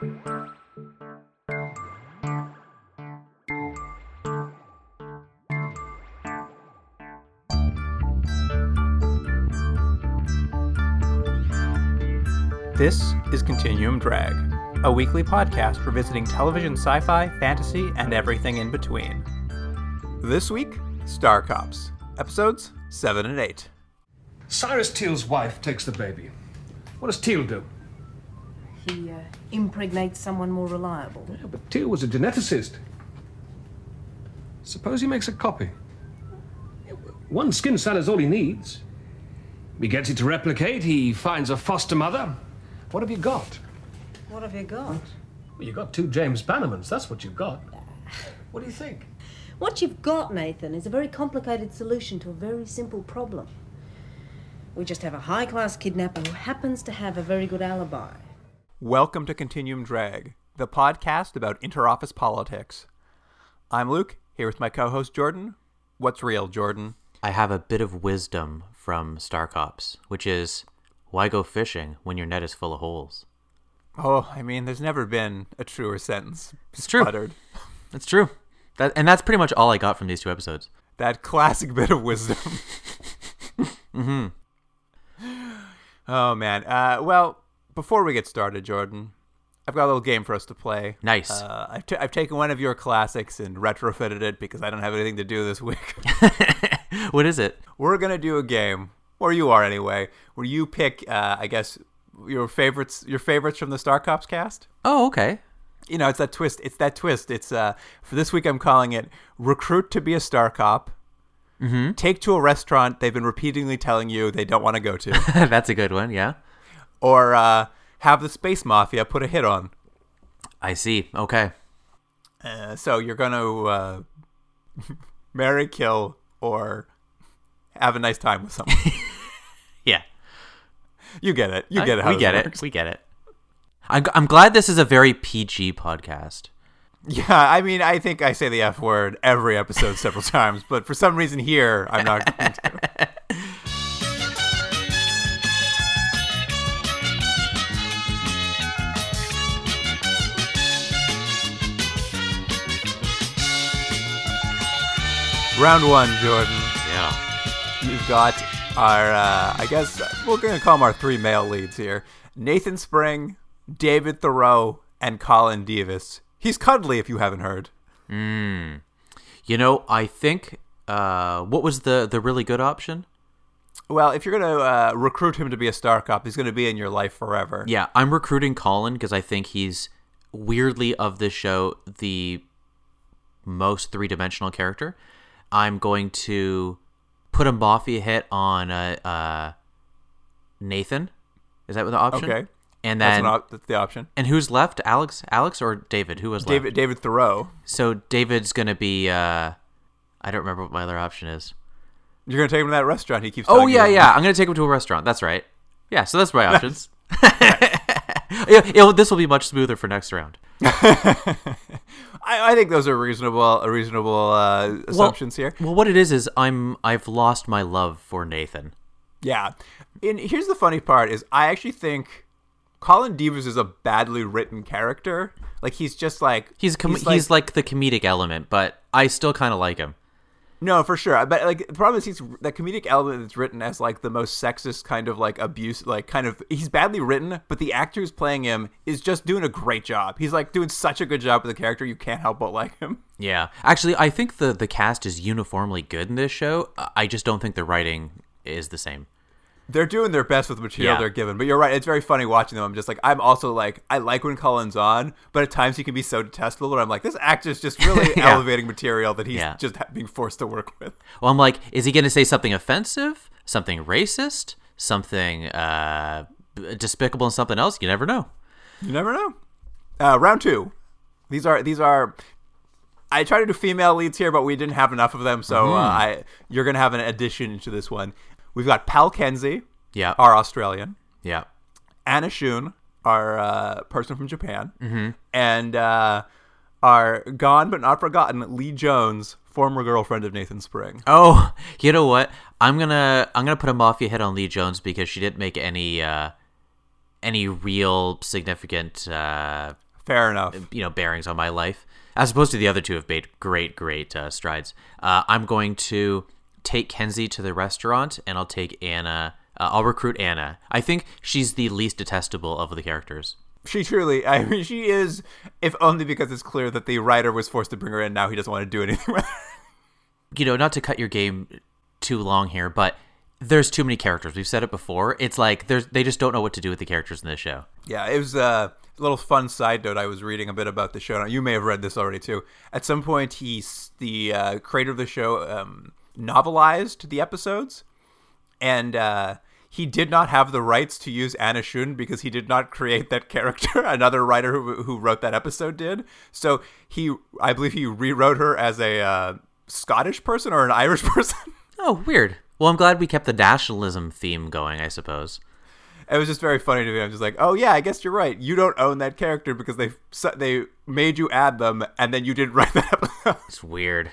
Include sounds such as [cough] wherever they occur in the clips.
This is Continuum Drag, a weekly podcast revisiting television sci fi, fantasy, and everything in between. This week, Star Cops, episodes 7 and 8. Cyrus Teal's wife takes the baby. What does Teal do? He uh, impregnates someone more reliable. Yeah, but Teal was a geneticist. Suppose he makes a copy. One skin cell is all he needs. He gets it to replicate, he finds a foster mother. What have you got? What have you got? Well, you got two James Bannermans, that's what you've got. What do you think? What you've got, Nathan, is a very complicated solution to a very simple problem. We just have a high class kidnapper who happens to have a very good alibi. Welcome to Continuum Drag, the podcast about interoffice politics. I'm Luke, here with my co host Jordan. What's real, Jordan? I have a bit of wisdom from Star Cops, which is why go fishing when your net is full of holes? Oh, I mean, there's never been a truer sentence. It's true. Uttered. That's true. That and that's pretty much all I got from these two episodes. That classic [laughs] bit of wisdom. [laughs] Mm-hmm. Oh man. Uh, well, before we get started, Jordan, I've got a little game for us to play. Nice. Uh, I've, t- I've taken one of your classics and retrofitted it because I don't have anything to do this week. [laughs] what is it? We're gonna do a game, or you are anyway, where you pick, uh, I guess, your favorites, your favorites from the Star Cops cast. Oh, okay. You know, it's that twist. It's that twist. It's uh, for this week. I'm calling it "Recruit to be a Star Cop." Mm-hmm. Take to a restaurant they've been repeatedly telling you they don't want to go to, [laughs] that's a good one. Yeah. Or uh, have the space mafia put a hit on. I see. Okay. Uh, so you're gonna uh, [laughs] marry, kill, or have a nice time with someone. [laughs] Yeah. you get it. You I- get it. How we get works. it. We get it. I'm, I'm glad this is a very PG podcast. Yeah, I mean, I think I say the F word every episode several [laughs] times, but for some reason here, I'm not Round one, Jordan. Yeah. You've got our, uh, I guess we're going to call them our three male leads here Nathan Spring, David Theroux, and Colin Devis. He's cuddly if you haven't heard. Hmm. You know, I think uh, what was the the really good option? Well, if you're going to uh, recruit him to be a star cop, he's going to be in your life forever. Yeah, I'm recruiting Colin because I think he's weirdly of this show the most three dimensional character. I'm going to put a mafia hit on uh, uh, Nathan. Is that the option? Okay. And That's, then an op- that's the option. and who's left? Alex, Alex, or David? Who was left? David David Theroux. So David's gonna be. Uh, I don't remember what my other option is. You're going to take him to that restaurant he keeps Oh yeah, yeah. I'm gonna take him to a restaurant. That's right. Yeah. So that's my [laughs] options. [laughs] yeah, this will be much smoother for next round. [laughs] I, I think those are reasonable reasonable uh, assumptions here. Well, what it is is I'm I've lost my love for Nathan. Yeah. And here's the funny part is I actually think Colin Devis is a badly written character. Like he's just like He's com- he's, like, the comedic element, but I still kind of like him. No, for sure. But like the problem is he's that comedic element that's written as like the most sexist kind of like abuse like kind of he's badly written, but the actor who's playing him is just doing a great job. He's like doing such a good job with the character you can't help but like him. [laughs] Yeah, actually, I think the the cast is uniformly good in this show. I just don't think the writing is the same. They're doing their best with the material Yeah. they're given. But you're right, it's very funny watching them. I'm just like I'm also like I like when Colin's on, but at times he can be so detestable and I'm like this actor's just really [laughs] Yeah. elevating material that he's Yeah. just being forced to work with. Well, I'm like, is he going to say something offensive, something racist, something uh, despicable, and something else? You never know. You never know. Uh, round two. These are these are. I try to do female leads here, but we didn't have enough of them, so uh, I you're gonna have an addition to this one. We've got Pal Kenzy, Yeah, our Australian, yeah. Anna Shun, our uh, person from Japan, and uh, our gone but not forgotten Lee Jones, former girlfriend of Nathan Spring. Oh, you know what? I'm gonna I'm gonna put a mafia hit on Lee Jones because she didn't make any uh, any real significant uh, Fair enough. you know bearings on my life as opposed to the other two have made great great uh, strides uh, i'm going to take kenzy to the restaurant and i'll take anna uh, i'll recruit anna i think she's the least detestable of the characters She truly, I mean, she is, if only because it's clear that the writer was forced to bring her in. Now he doesn't want to do anything [laughs] with her. you know not to cut your game too long here but there's too many characters we've said it before it's like there's they just don't know what to do with the characters in this show Yeah, it was uh, a little fun side note. I was reading a bit about the show. Now, you may have read this already too. At some point, he's the uh, creator of the show um, novelized the episodes, and uh, he did not have the rights to use Anna Shun because he did not create that character. [laughs] Another writer who, who wrote that episode did. So he, I believe, he rewrote her as a uh, Scottish person or an Irish [laughs] person. oh weird well i'm glad we kept the nationalism theme going i suppose it was just very funny to me. I'm just like, oh yeah, I guess you're right. You don't own that character because they they made you add them, and then you didn't [laughs] write that episode. it's weird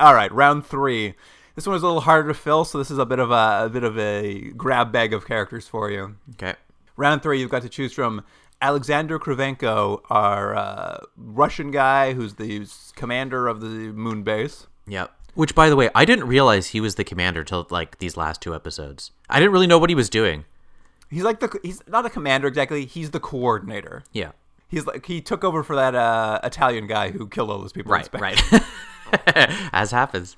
All right, round three. This one was a little harder to fill, so this is a bit of a, a bit of a grab bag of characters for you. okay Round three, you've got to choose from Alexander Krivenko, our uh, Russian guy who's the commander of the moon base. Yep. Which, by the way, I didn't realize he was the commander till like these last two episodes. I didn't really know what he was doing. He's like the he's not a commander exactly. He's the coordinator. Yeah. He's like he took over for that uh, Italian guy who killed all those people. Right. Right. [laughs] As happens.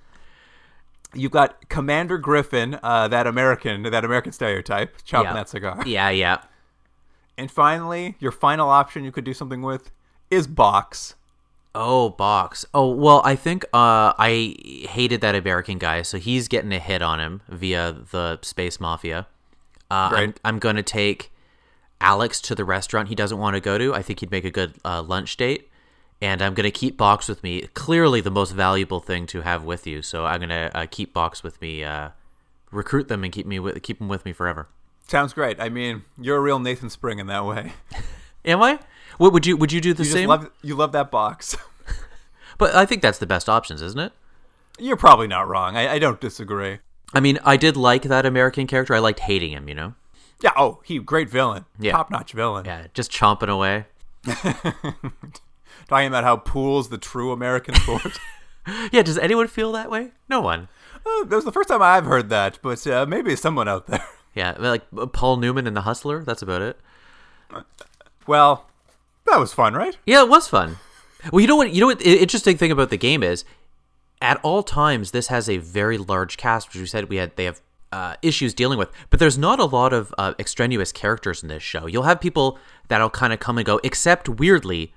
You've got Commander Griffin, uh, that American, that American stereotype, chopping Yeah. that cigar. Yeah. Yeah. And finally, your final option you could do something with is Box. Oh, box. Oh, well, I think uh, I hated that American guy, so he's getting a hit on him via the space mafia. Uh, I'm, Right. I'm going to take Alex to the restaurant he doesn't want to go to. I think he'd make a good uh, lunch date. And I'm going to keep Box with me. Clearly, the most valuable thing to have with you. So I'm going to uh, keep Box with me, uh, recruit them, and keep me with, keep them with me forever. Sounds great. I mean, you're a real Nathan Spring in that way. [laughs] Am I? What would you would you do the You same? love you love that box. [laughs] but I think that's the best options, isn't it? you're probably not wrong. I, I don't disagree. I mean, I did like that American character. I liked hating him. You know. Yeah. Oh, he great villain. Yeah. Top notch villain. Yeah, just chomping away. [laughs] Talking about how pool's the true American [laughs] sport. Yeah, does anyone feel that way? No one. Uh, that was the first time I've heard that, but uh, maybe someone out there. [laughs] Yeah, like uh, Paul Newman in The Hustler. That's about it. Well, that was fun, right? Yeah, it was fun. Well, you know what? You know what? The interesting thing about the game is, at all times, this has a very large cast, which we said we had. They have uh, issues dealing with, but there's not a lot of uh, extraneous characters in this show. You'll have people that'll kind of come and go, except weirdly,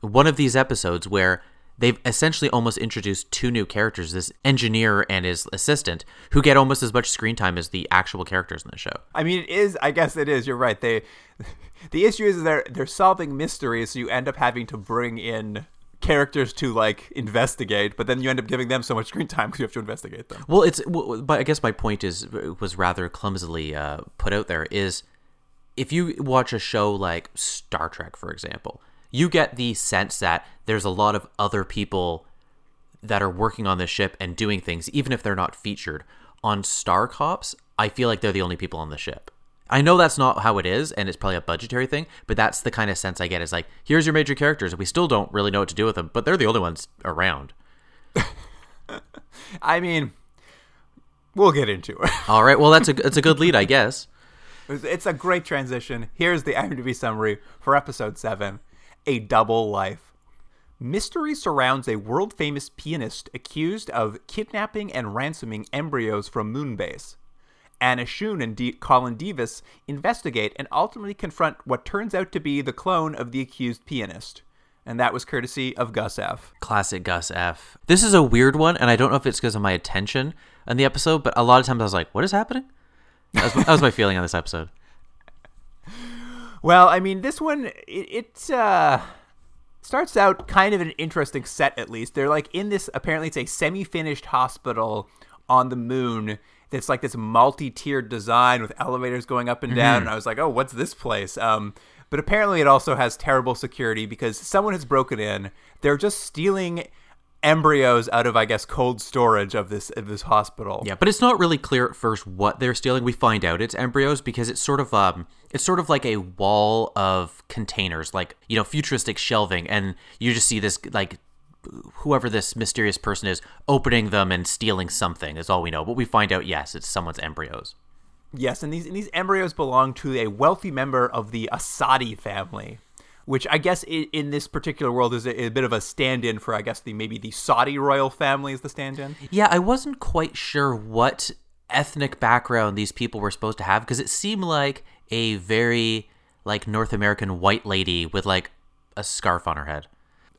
one of these episodes where they've essentially almost introduced two new characters this engineer and his assistant who get almost as much screen time as the actual characters in the show I mean, it is. I guess it is. You're right. They, [laughs] the issue is they're they're solving mysteries, so you end up having to bring in characters to like investigate, but then you end up giving them so much screen time because you have to investigate them. Well, it's. Well, but I guess my point is was rather clumsily uh, put out there. Is if you watch a show like Star Trek, for example, you get the sense that there's a lot of other people that are working on the ship and doing things, even if they're not featured. On Star Cops, I feel like they're the only people on the ship. I know that's not how it is, and it's probably a budgetary thing, but that's the kind of sense I get. Is like, here's your major characters, we still don't really know what to do with them, but they're the only ones around. [laughs] I mean, we'll get into it. [laughs] All right, well, that's a that's a good lead, I guess. It's- It's a great transition. Here's the IMDb summary for episode 7 A Double Life. Mystery surrounds a world famous pianist accused of kidnapping and ransoming embryos from Moonbase. Anna Shun and D- Colin Devis investigate and ultimately confront what turns out to be the clone of the accused pianist. And that was courtesy of Gus F. Classic Gus F. This is a weird one, and I don't know if it's because of my attention in the episode, but a lot of times I was like, "What is happening?" That was, that was my feeling on this episode. Well, I mean, this one it, it uh, starts out kind of an interesting set. At least they're like in this. Apparently, it's a semi-finished hospital on the moon. That's like this multi-tiered design with elevators going up and down. And I was like, oh, what's this place? Um, but apparently, it also has terrible security because someone has broken in. They're just stealing embryos out of I guess cold storage of this of this hospital. Yeah, but it's not really clear at first what they're stealing. We find out it's embryos because it's sort of um it's sort of like a wall of containers, like you know, futuristic shelving, and you just see this like whoever this mysterious person is opening them and stealing something is all we know. But we find out yes, it's someone's embryos. Yes, and these and these embryos belong to a wealthy member of the Asadi family, which I guess in, in this particular world is a, a, bit of a stand-in for I guess the maybe the Saudi royal family is the stand-in. Yeah, I wasn't quite sure what ethnic background these people were supposed to have because it seemed like a very like North American white lady with like a scarf on her head.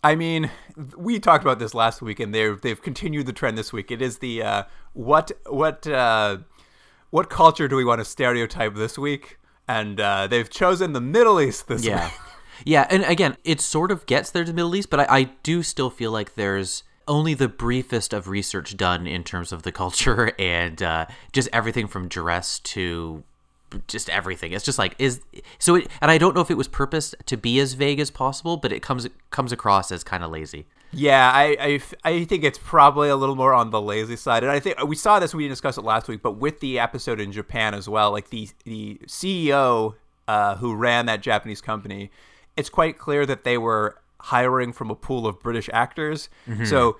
I mean, we talked about this last week, and they've they've continued the trend this week. It is the uh, what what uh, what culture do we want to stereotype this week? And uh, they've chosen the Middle East this yeah. week. [laughs] Yeah, and again, it sort of gets there to the Middle East, but I, I do still feel like there's only the briefest of research done in terms of the culture [laughs] and uh, just everything from dress to just everything. It's just like is so, it, and I don't know if it was purposed to be as vague as possible, but it comes comes across as kind of lazy. Yeah, I, I, I think it's probably a little more on the lazy side, and I think we saw this. We didn't discuss it last week, but with the episode in Japan as well, like the the CEO uh, who ran that Japanese company, it's quite clear that they were hiring from a pool of British actors. Mm-hmm. So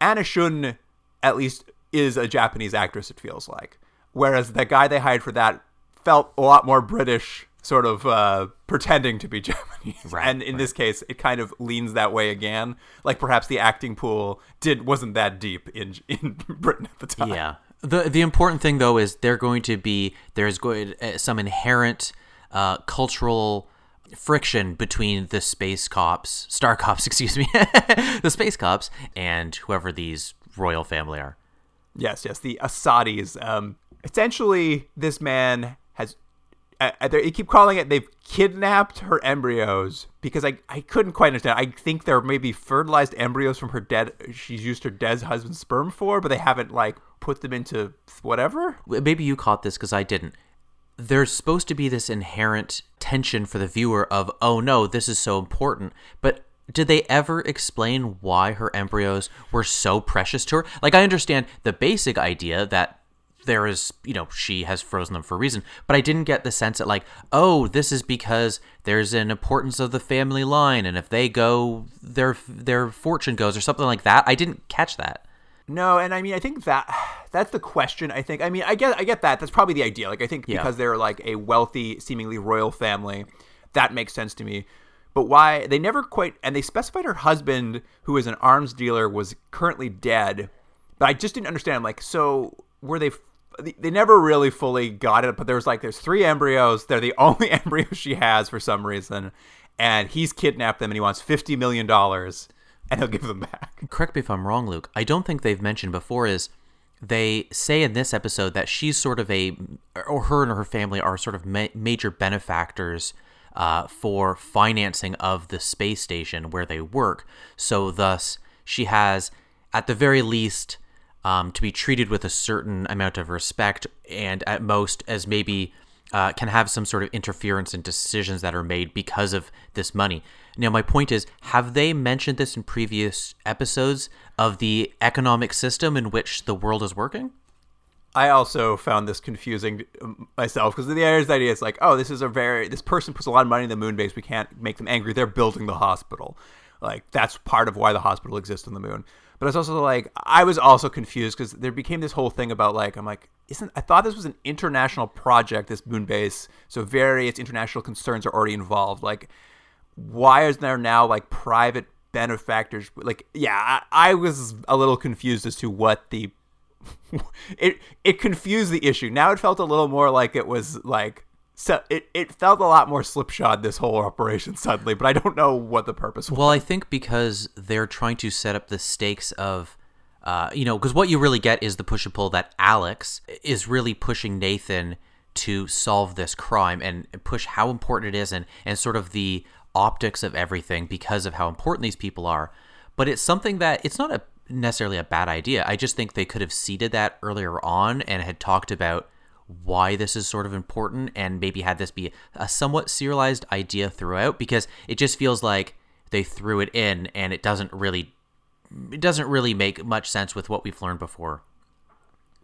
Anna Shun, at least, is a Japanese actress. It feels like, whereas the guy they hired for that felt a lot more British sort of uh, pretending to be [laughs] Japanese. Right, and in right. this case, it kind of leans that way again. Like perhaps the acting pool did wasn't that deep in [laughs] in Britain at the time. Yeah. The the important thing though is they're going to be there's going uh, some inherent uh, cultural friction between the space cops, star cops, [laughs] excuse me, the space cops, and whoever these royal family are. Yes, yes, the Asadis. Um, essentially, this man has I, they keep calling it they've kidnapped her embryos because I, I couldn't quite understand. I think they're maybe fertilized embryos from her dead she's used her dead husband's sperm for, but they haven't like put them into whatever. Maybe you caught this because I didn't. There's supposed to be this inherent tension for the viewer of oh no, this is so important, but did they ever explain why her embryos were so precious to her? Like I understand the basic idea that there is, you know, she has frozen them for a reason. But I didn't get the sense that, like, oh, this is because there's an importance of the family line, and if they go, their their fortune goes, or something like that. I didn't catch that. No, and I mean, I think that that's the question. I think, I mean, I get, I get that. That's probably the idea. Like, I think because yeah. they're like a wealthy, seemingly royal family, that makes sense to me. But why they never quite, and they specified her husband, who is an arms dealer, was currently dead. But I just didn't understand. Like, so were they they never really fully got it, but there's like there's three embryos. They're the [laughs] only embryos she has for some reason, and he's kidnapped them and he wants fifty million dollars, and he'll give them back. [laughs] Correct me if I'm wrong, Luke. I don't think they've mentioned before is they say in this episode that she's sort of a, or her and her family are sort of ma- major benefactors. Uh, for financing of the space station where they work. So, thus, she has, at the very least, um, to be treated with a certain amount of respect and at most as maybe uh, can have some sort of interference in decisions that are made because of this money. Now, my point is have they mentioned this in previous episodes of the economic system in which the world is working? I also found this confusing um, myself because the idea is like, oh, this is a very this person puts a lot of money in the moon base. We can't make them angry. They're building the hospital. Like that's part of why the hospital exists on the moon. But it's also like I was also confused because there became this whole thing about like I'm like isn't I thought this was an international project this moon base so various international concerns are already involved. Like why is there now like private benefactors? Like yeah I, I was a little confused as to what the [laughs] it it confused the issue. Now it felt a little more like it was like so it, it felt a lot more slipshod this whole operation suddenly but i don't know what the purpose was. Well i think because they're trying to set up the stakes of uh, you know because what you really get is the push and pull that alex is really pushing nathan to solve this crime and push how important it is and, and sort of the optics of everything because of how important these people are. But it's something that it's not a necessarily a bad idea. I just think they could have seeded that earlier on and had talked about why this is sort of important and maybe had this be a somewhat serialized idea throughout because it just feels like they threw it in and it doesn't really it doesn't really make much sense with what we've learned before.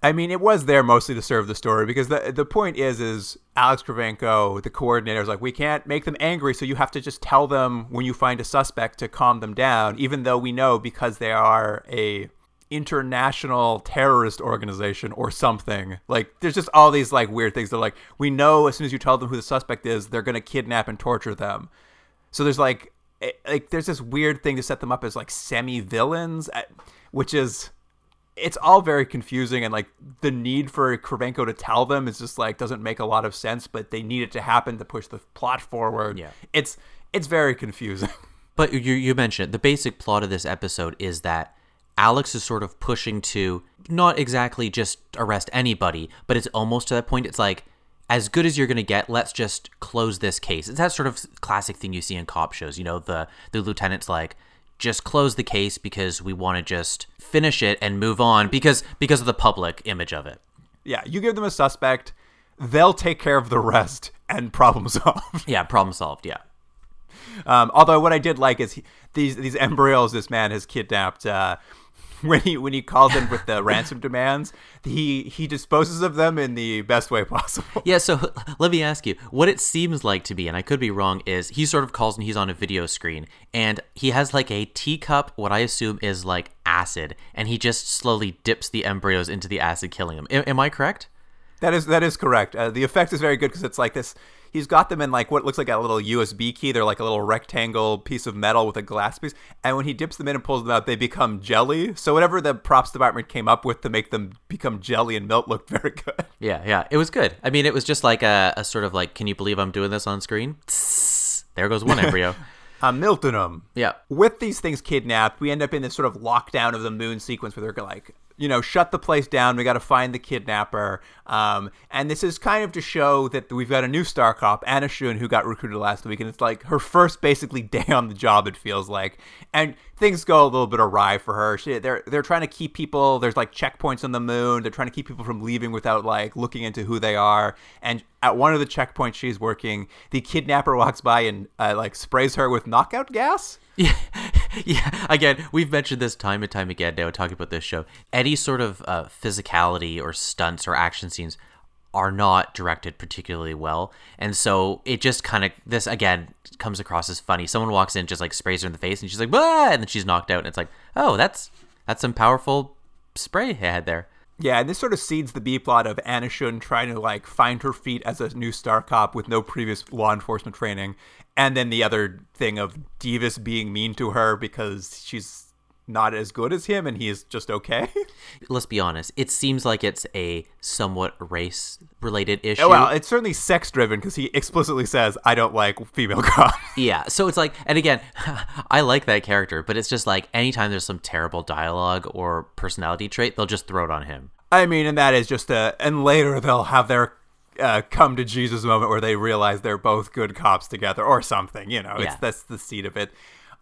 I mean, it was there mostly to serve the story because the the point is is Alex Kravenko, the coordinator, is like, we can't make them angry, so you have to just tell them when you find a suspect to calm them down, even though we know because they are a international terrorist organization or something. Like, there's just all these like weird things. They're like, we know as soon as you tell them who the suspect is, they're gonna kidnap and torture them. So there's like, eh, like there's this weird thing to set them up as like semi villains, eh, which is it's all very confusing and like the need for Kravenko to tell them is just like doesn't make a lot of sense, but they need it to happen to push the plot forward. Yeah. It's it's very confusing. [laughs] But you you mentioned it. The basic plot of this episode is that Alex is sort of pushing to not exactly just arrest anybody, but it's almost to that point. It's like as good as you're gonna get. Let's just close this case. It's that sort of classic thing you see in cop shows. You know, the the lieutenant's like, just close the case because we want to just finish it and move on because because of the public image of it. Yeah, you give them a suspect, they'll take care of the rest and problem [laughs] solved. Yeah, problem solved. Yeah. Um, although what I did like is he, these these embryos this man has kidnapped. Uh, [laughs] when he when he calls in with the ransom demands, he he disposes of them in the best way possible. Yeah, so let me ask you, what it seems like to be, and I could be wrong, is he sort of calls and he's on a video screen, and he has like a teacup, what I assume is like acid, and he just slowly dips the embryos into the acid, killing them. A- am I correct? That is that is correct. Uh, the effect is very good because it's like this. He's got them in like what looks like a little USB key. They're like a little rectangle piece of metal with a glass piece. And when he dips them in and pulls them out, they become jelly. So whatever the props department came up with to make them become jelly and melt looked very good. [laughs] Yeah, yeah, it was good. I mean, it was just like a, a sort of like, can you believe I'm doing this on screen? Tss, there goes one embryo. I'm melting them. yeah. With these things kidnapped, we end up in this sort of lockdown of the moon sequence where they're like, you know, shut the place down. We got to find the kidnapper. Um, and this is kind of to show that we've got a new star cop, Anna Shun, who got recruited last week, and it's like her first basically [laughs] day on the job. It feels like, and things go a little bit awry for her. She, they're they're trying to keep people. There's like checkpoints on the moon. They're trying to keep people from leaving without like looking into who they are. And at one of the checkpoints she's working, the kidnapper walks by and uh, like sprays her with knockout gas. Yeah, [laughs] yeah. Again, we've mentioned this time and time again now talking about this show. Any sort of uh, physicality or stunts or action scenes are not directed particularly well, and so it just kind of this again comes across as funny. Someone walks in, just like sprays her in the face, and she's like, "Bah!" and then she's knocked out, and it's like, "Oh, that's that's some powerful spray head there." Yeah, and this sort of seeds the B plot of Anna Shun trying to like find her feet as a new star cop with no previous law enforcement training, and then the other thing of Devis being mean to her because she's not as good as him and he is just okay. [laughs] Let's be honest; it seems like it's a somewhat race-related issue. Oh, well, it's certainly sex driven because he explicitly says, "I don't like female [laughs] cops." Yeah, so it's like, and again, [laughs] I like that character, but it's just like anytime there's some terrible dialogue or personality trait, they'll just throw it on him. I mean, and that is just a, and later they'll have their uh, come to Jesus moment where they realize they're both good cops together or something. You know, it's that's the seed of it.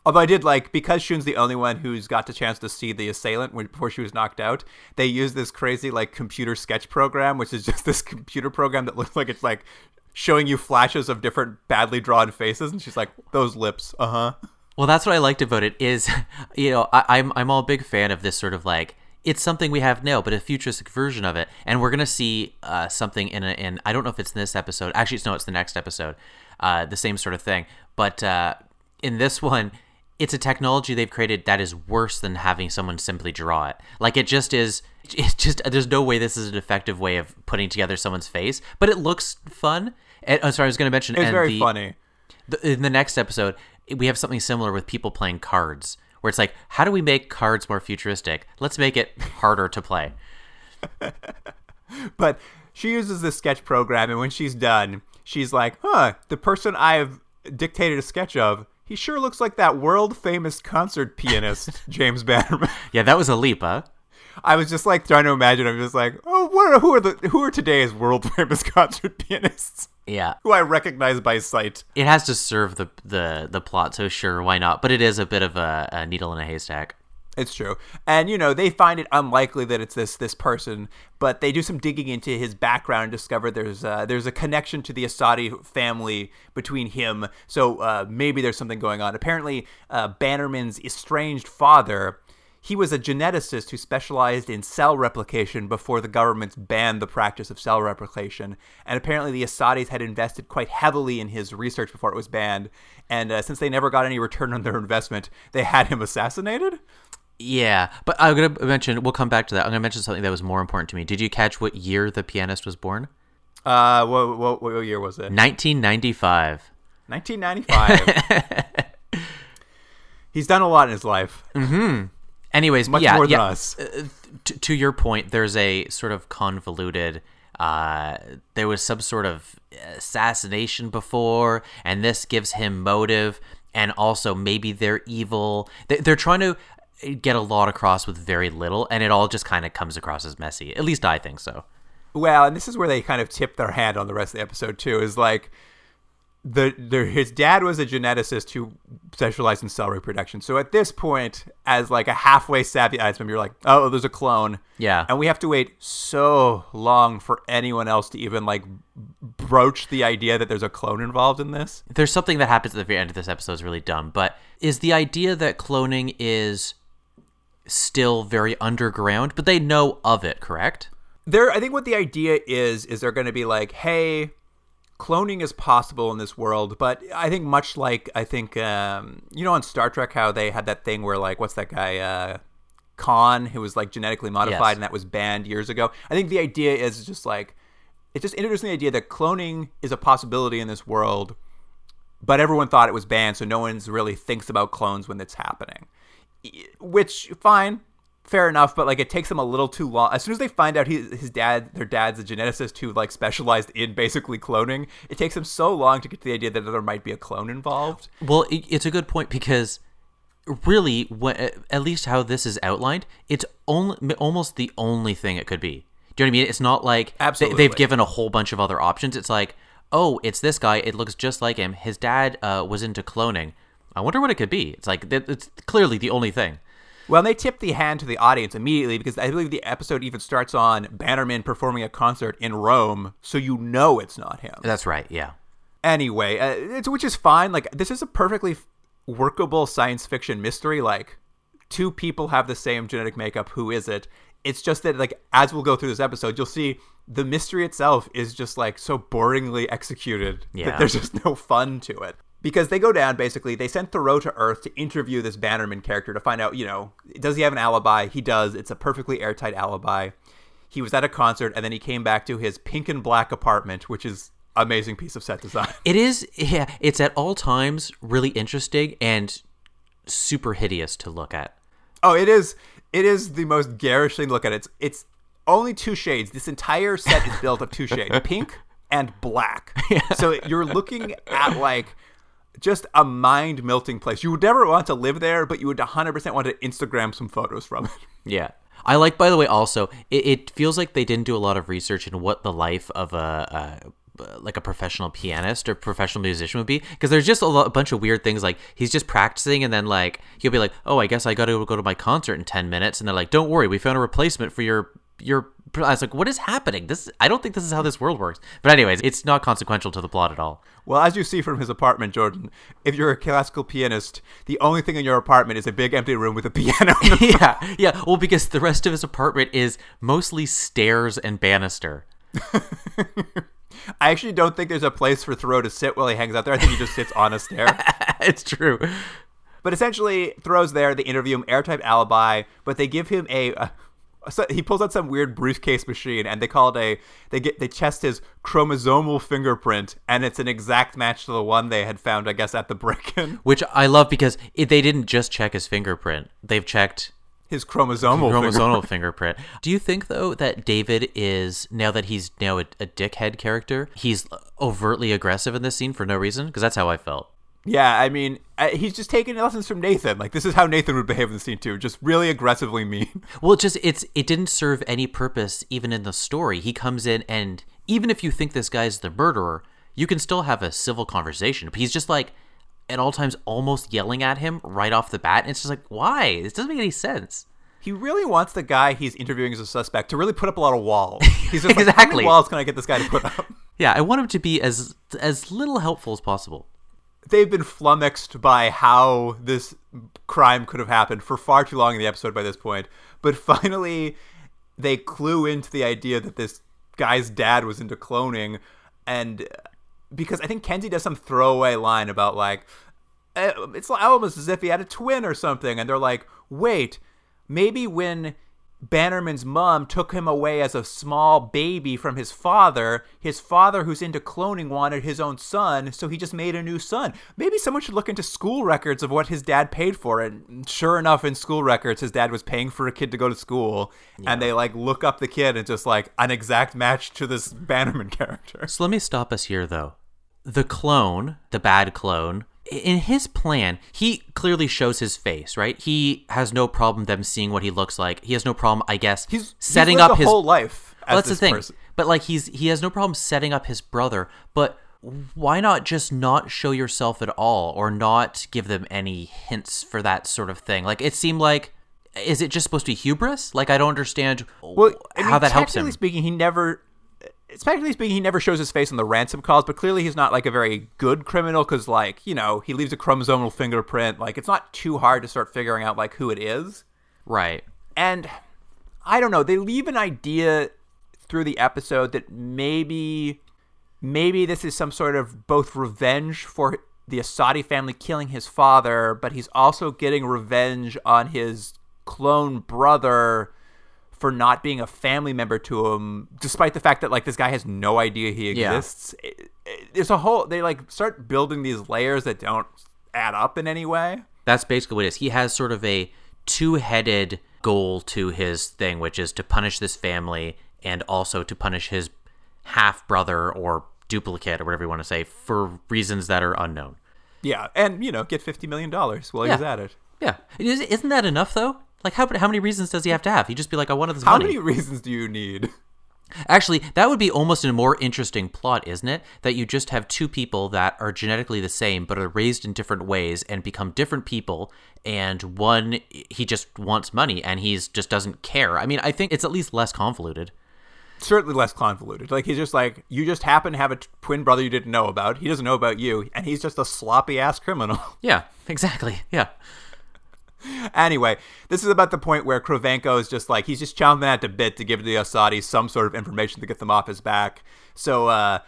Although I did like because Shun's the only one who's got the chance to see the assailant when, before she was knocked out. They use this crazy like computer sketch program, which is [laughs] just this computer program that looks like it's like showing you flashes of different badly drawn faces, and she's like, "Those lips, uh huh." Well, that's what I liked about it is, [laughs] you know, I, I'm I'm all big fan of this sort of like it's something we have now, but a futuristic version of it, and we're gonna see uh, something in a in I don't know if it's in this episode. Actually, it's no, it's the next episode. Uh, the same sort of thing, but uh, in this one, it's a technology they've created that is worse than having someone simply draw it. Like it just is. [laughs] It's just there's no way this is an effective way of putting together someone's face, but it looks fun. And, oh, sorry, I was going to mention. It's and very the- funny. the, in the next episode, we have something similar with people playing cards, where it's like, how do we make cards more futuristic? Let's make it harder to play. [laughs] But she uses this sketch program, and when she's done, she's like, huh, the person I've dictated a sketch of, he sure looks like that world famous concert pianist, [laughs] James Bannerman. Yeah, that was a leap, huh? I was just like trying to imagine. I'm just like, oh, what are, who are the who are today's world famous [laughs] concert pianists Yeah, who I recognize by sight? it has to serve the the the plot, so sure, why not? But it is a bit of a, a needle in a haystack. It's true, and you know they find it unlikely that it's this this person, but they do some digging into his background and discover there's uh, there's a connection to the Asadi family between him. So uh, maybe there's something going on. Apparently, uh, Bannerman's estranged father. He was a geneticist who specialized in cell replication before the governments banned the practice of cell replication. And apparently, the Assadis had invested quite heavily in his research before it was banned. And uh, since they never got any return on their investment, they had him assassinated. Yeah, but I'm gonna mention. We'll come back to that. I'm gonna mention something that was more important to me. Did you catch what year the pianist was born? Uh, what, what, what year was it? 1995. 1995. [laughs] He's done a lot in his life. Anyways, Much yeah, more than us. Uh, to, to your point, there's a sort of convoluted. Uh, there was some sort of assassination before, and this gives him motive, and also maybe they're evil. They, they're trying to get a lot across with very little, and it all just kind of comes across as messy. At least I think so. Well, and this is where they kind of tip their hand on the rest of the episode too. Is like the, the his dad was a geneticist who specialized in cell reproduction. So at this point, as like a halfway savvy eyesman, you're like, oh, there's a clone. Yeah. And we have to wait so long for anyone else to even like broach the idea that there's a clone involved in this. There's something that happens at the very end of this episode is really dumb, but is the idea that cloning is still very underground, but they know of it, correct? There, I think what the idea is is they're going to be like, hey, cloning is possible in this world, but I think much like I think um, you know on Star Trek how they had that thing where like what's that guy uh, Khan who was like genetically modified Yes. and that was banned years ago. I think the idea is just like it's just introducing the idea that cloning is a possibility in this world, but everyone thought it was banned, so no one's really thinks about clones when it's happening. Which fine, fair enough, but like it takes them a little too long. As soon as they find out he, his dad, their dad's a geneticist who like specialized in basically cloning, it takes them so long to get to the idea that there might be a clone involved. Well, it, it's a good point because really, at least how this is outlined, it's only almost the only thing it could be. Do you know what I mean? It's not like they, Absolutely. they've given a whole bunch of other options. It's like, oh, it's this guy. It looks just like him. His dad uh, was into cloning. I wonder what it could be. It's like it's clearly the only thing. Well, and they tip the hand to the audience immediately because I believe the episode even starts on Bannerman performing a concert in Rome, so you know it's not him. That's right. Yeah. anyway, uh, it's, which is fine. Like this is a perfectly workable science fiction mystery. Like two people have the same genetic makeup. Who is it? It's just that like as we'll go through this episode, you'll see the mystery itself is just like so boringly executed Yeah. that there's just no fun to it. Because they go down basically, they send Theroux to Earth to interview this Bannerman character to find out, you know, does he have an alibi? He does. It's a perfectly airtight alibi. He was at a concert and then he came back to his pink and black apartment, which is amazing piece of set design. [laughs] It is. Yeah. It's at all times really interesting and super hideous to look at. Oh, it is. It is the most garish thing to look at. It's it's only two shades. This entire set is built of two shades, [laughs] pink and black. So you're looking at like just a mind melting place. You would never want to live there, but you would 100% want to Instagram some photos from it. [laughs] Yeah. I like, by the way, also, it, it feels like they didn't do a lot of research in what the life of a, a like a professional pianist or professional musician would be because there's just a, a bunch of weird things like he's just practicing and then like he'll be like oh i guess i gotta go to my concert in 10 minutes and they're like don't worry we found a replacement for your your i was like what is happening this i don't think this is how this world works but anyways it's not consequential to the plot at all Well, as you see from his apartment, Jordan, if you're a classical pianist, the only thing in your apartment is a big empty room with a [laughs] piano. [laughs] yeah yeah well because the rest of his apartment is mostly stairs and banister [laughs] I actually don't think there's a place for Theroux to sit while he hangs out there. I think he just sits on a stair. it's true But essentially, Theroux's there. They interview him, airtype alibi, but they give him a. a so he pulls out some weird briefcase machine, and they call it a. They get they test his chromosomal fingerprint, and it's an exact match to the one they had found, I guess, at the break-in. [laughs] which I love because it, they didn't just check his fingerprint; they've checked His chromosomal, chromosomal fingerprint. fingerprint. [laughs] Do you think though that David is now that he's now a, a dickhead character, he's overtly aggressive in this scene for no reason? Because that's how I felt. Yeah, I mean, he's just taking lessons from Nathan. Like this is how Nathan would behave in the scene too, just really aggressively mean. [laughs] Well, it just it's it didn't serve any purpose even in the story. He comes in and even if you think this guy's the murderer, you can still have a civil conversation. But he's just like at all times almost yelling at him right off the bat. And it's just like, why? This doesn't make any sense. He really wants the guy he's interviewing as a suspect to really put up a lot of walls. [laughs] He's just like, how many Exactly. walls can I get this guy to put up? Yeah, I want him to be as as little helpful as possible. They've been flummoxed by how this crime could have happened for far too long in the episode by this point. But [laughs] finally, they clue into the idea that this guy's dad was into cloning, and because I think Kenzy does some throwaway line about like eh, it's almost as if he had a twin or something, and they're like, wait, maybe when Bannerman's mom took him away as a small baby from his father. His father, who's into cloning, wanted his own son, so he just made a new son. Maybe someone should look into school records of what his dad paid for it. And sure enough, in school records, his dad was paying for a kid to go to school, yeah. and they like look up the kid and just like an exact match to this [laughs] Bannerman character. So let me stop us here, though. The clone, the bad clone, in his plan, he clearly shows his face, right? He has no problem them seeing what he looks like. He has no problem, I guess, he's setting he's up his whole life. Well, that's the thing. Person. But like he's he has no problem setting up his brother. But why not just not show yourself at all, or not give them any hints for that sort of thing? Like it seemed like. Is it just supposed to be hubris? Like I don't understand well, I mean, how that helps him. Speaking, he never Especially speaking, he never shows his face on the ransom calls, but clearly he's not like a very good criminal because, like, you know, he leaves a chromosomal fingerprint. Like, it's not too hard to start figuring out like who it is. Right. And I don't know. They leave an idea through the episode that maybe, maybe this is some sort of both revenge for the Assadi family killing his father, but he's also getting revenge on his clone brother for not being a family member to him, despite the fact that like this guy has no idea he exists. Yeah. It, it, there's a whole they like start building these layers that don't add up in any way. That's basically what it is. He has sort of a two-headed goal to his thing, which is to punish this family and also to punish his half brother or duplicate or whatever you want to say for reasons that are unknown. Yeah, and you know, get fifty million dollars while yeah. he's at it. Yeah, isn't that enough though? Like how how many reasons does he have to have? He'd just be like, I wanted this how money. How many reasons do you need? Actually, that would be almost a more interesting plot, isn't it? That you just have two people that are genetically the same but are raised in different ways and become different people, and one he just wants money and he's just doesn't care. I mean, I think it's at least less convoluted. Certainly less convoluted. Like he's just like you just happen to have a twin brother you didn't know about. He doesn't know about you, and he's just a sloppy ass criminal. [laughs] Yeah, exactly. Yeah anyway, this is about the point where Krovenko is just like he's just chomping at the bit to give the Asadi some sort of information to get them off his back. So uh,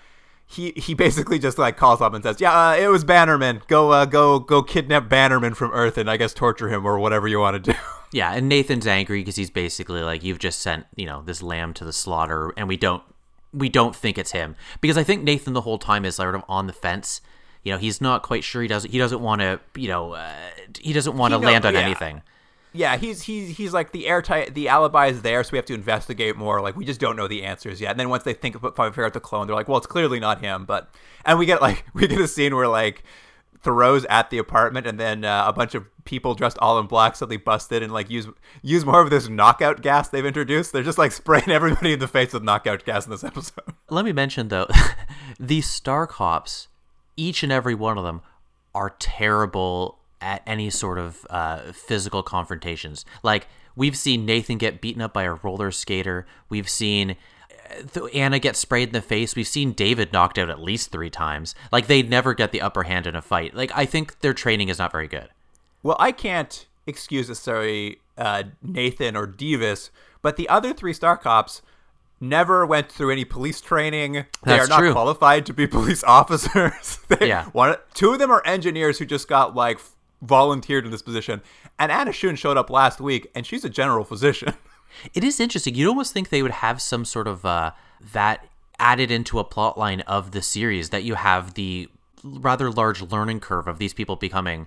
he he basically just like calls up and says, "Yeah, uh, it was Bannerman. Go uh, go go kidnap Bannerman from Earth and I guess torture him or whatever you want to do." [laughs] Yeah, and Nathan's angry because he's basically like, "You've just sent you know this lamb to the slaughter, and we don't we don't think it's him." Because I think Nathan the whole time is sort of on the fence you know he's not quite sure he doesn't he doesn't want to you know uh, he doesn't want to land on yeah. anything yeah he's he's he's like the airtight the alibi is there so we have to investigate more like we just don't know the answers yet and then once they think about figure out the clone they're like well it's clearly not him but and we get like [laughs] we get a scene where like Theroux's at the apartment, and then uh, a bunch of people dressed all in black suddenly busted and like use use more of this knockout gas they've introduced. They're just like spraying [laughs] everybody in the face with knockout gas in this episode. Let me mention though, [laughs] these star cops each and every one of them are terrible at any sort of uh, physical confrontations. Like we've seen Nathan get beaten up by a roller skater. We've seen uh, Anna get sprayed in the face. We've seen David knocked out at least three times. Like they never get the upper hand in a fight. Like I think their training is not very good. Well, I can't excuse necessarily uh, Nathan or Devis, but the other three Star Cops never went through any police training. They That's are not true. qualified to be [laughs] police officers. [laughs] they, yeah. One, two of them are engineers who just got like volunteered in this position. And Anna Shun showed up last week, and she's a general physician. [laughs] It is interesting. You'd almost think they would have some sort of uh, that added into a plot line of the series that you have the rather large learning curve of these people becoming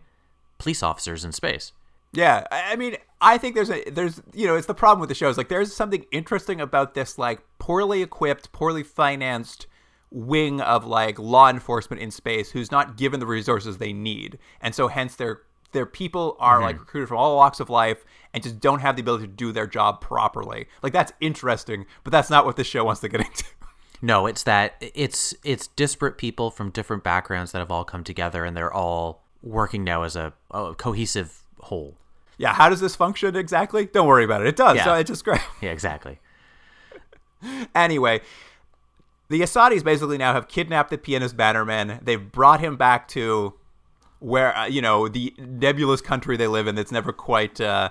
police officers in space. Yeah, I mean, I think there's a there's you know it's the problem with the show is like there's something interesting about this like poorly equipped, poorly financed wing of like law enforcement in space who's not given the resources they need, and so hence their their people are mm-hmm. like recruited from all walks of life and just don't have the ability to do their job properly. Like that's interesting, but that's not what the show wants to get into. [laughs] No, it's that it's it's disparate people from different backgrounds that have all come together and they're all working now as a, a cohesive whole yeah, how does this function exactly? Don't worry about it. It does. Yeah. So it's just great. [laughs] Yeah, exactly. anyway, the Assadis basically now have kidnapped the pianist Bannerman. They've brought him back to where uh, you know the nebulous country they live in that's never quite uh,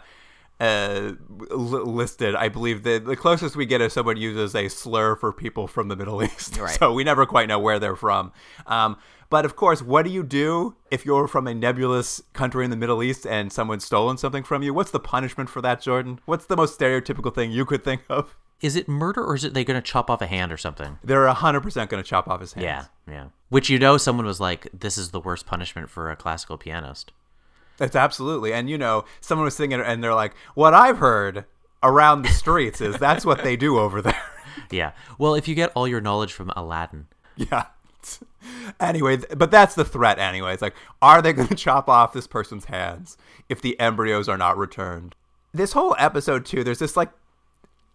uh, listed. I believe the the closest we get is someone uses a slur for people from the Middle [laughs] East, Right. so we never quite know where they're from. Um, but of course, what do you do if you're from a nebulous country in the Middle East and someone's stolen something from you? What's the punishment for that, Jordan? What's the most stereotypical thing you could think of? Is it murder or is it they going to chop off a hand or something? They're hundred percent going to chop off his hands. Yeah, yeah. Which you know, someone was like, "This is the worst punishment for a classical pianist." It's absolutely. And you know, someone was singing and they're like, "What I've heard around the streets is that's what they do over there." [laughs] Yeah. Well, if you get all your knowledge from Aladdin, yeah. [laughs] Anyway, but that's the threat anyway. It's like, are they going [laughs] to chop off this person's hands if the embryos are not returned? This whole episode too, there's this like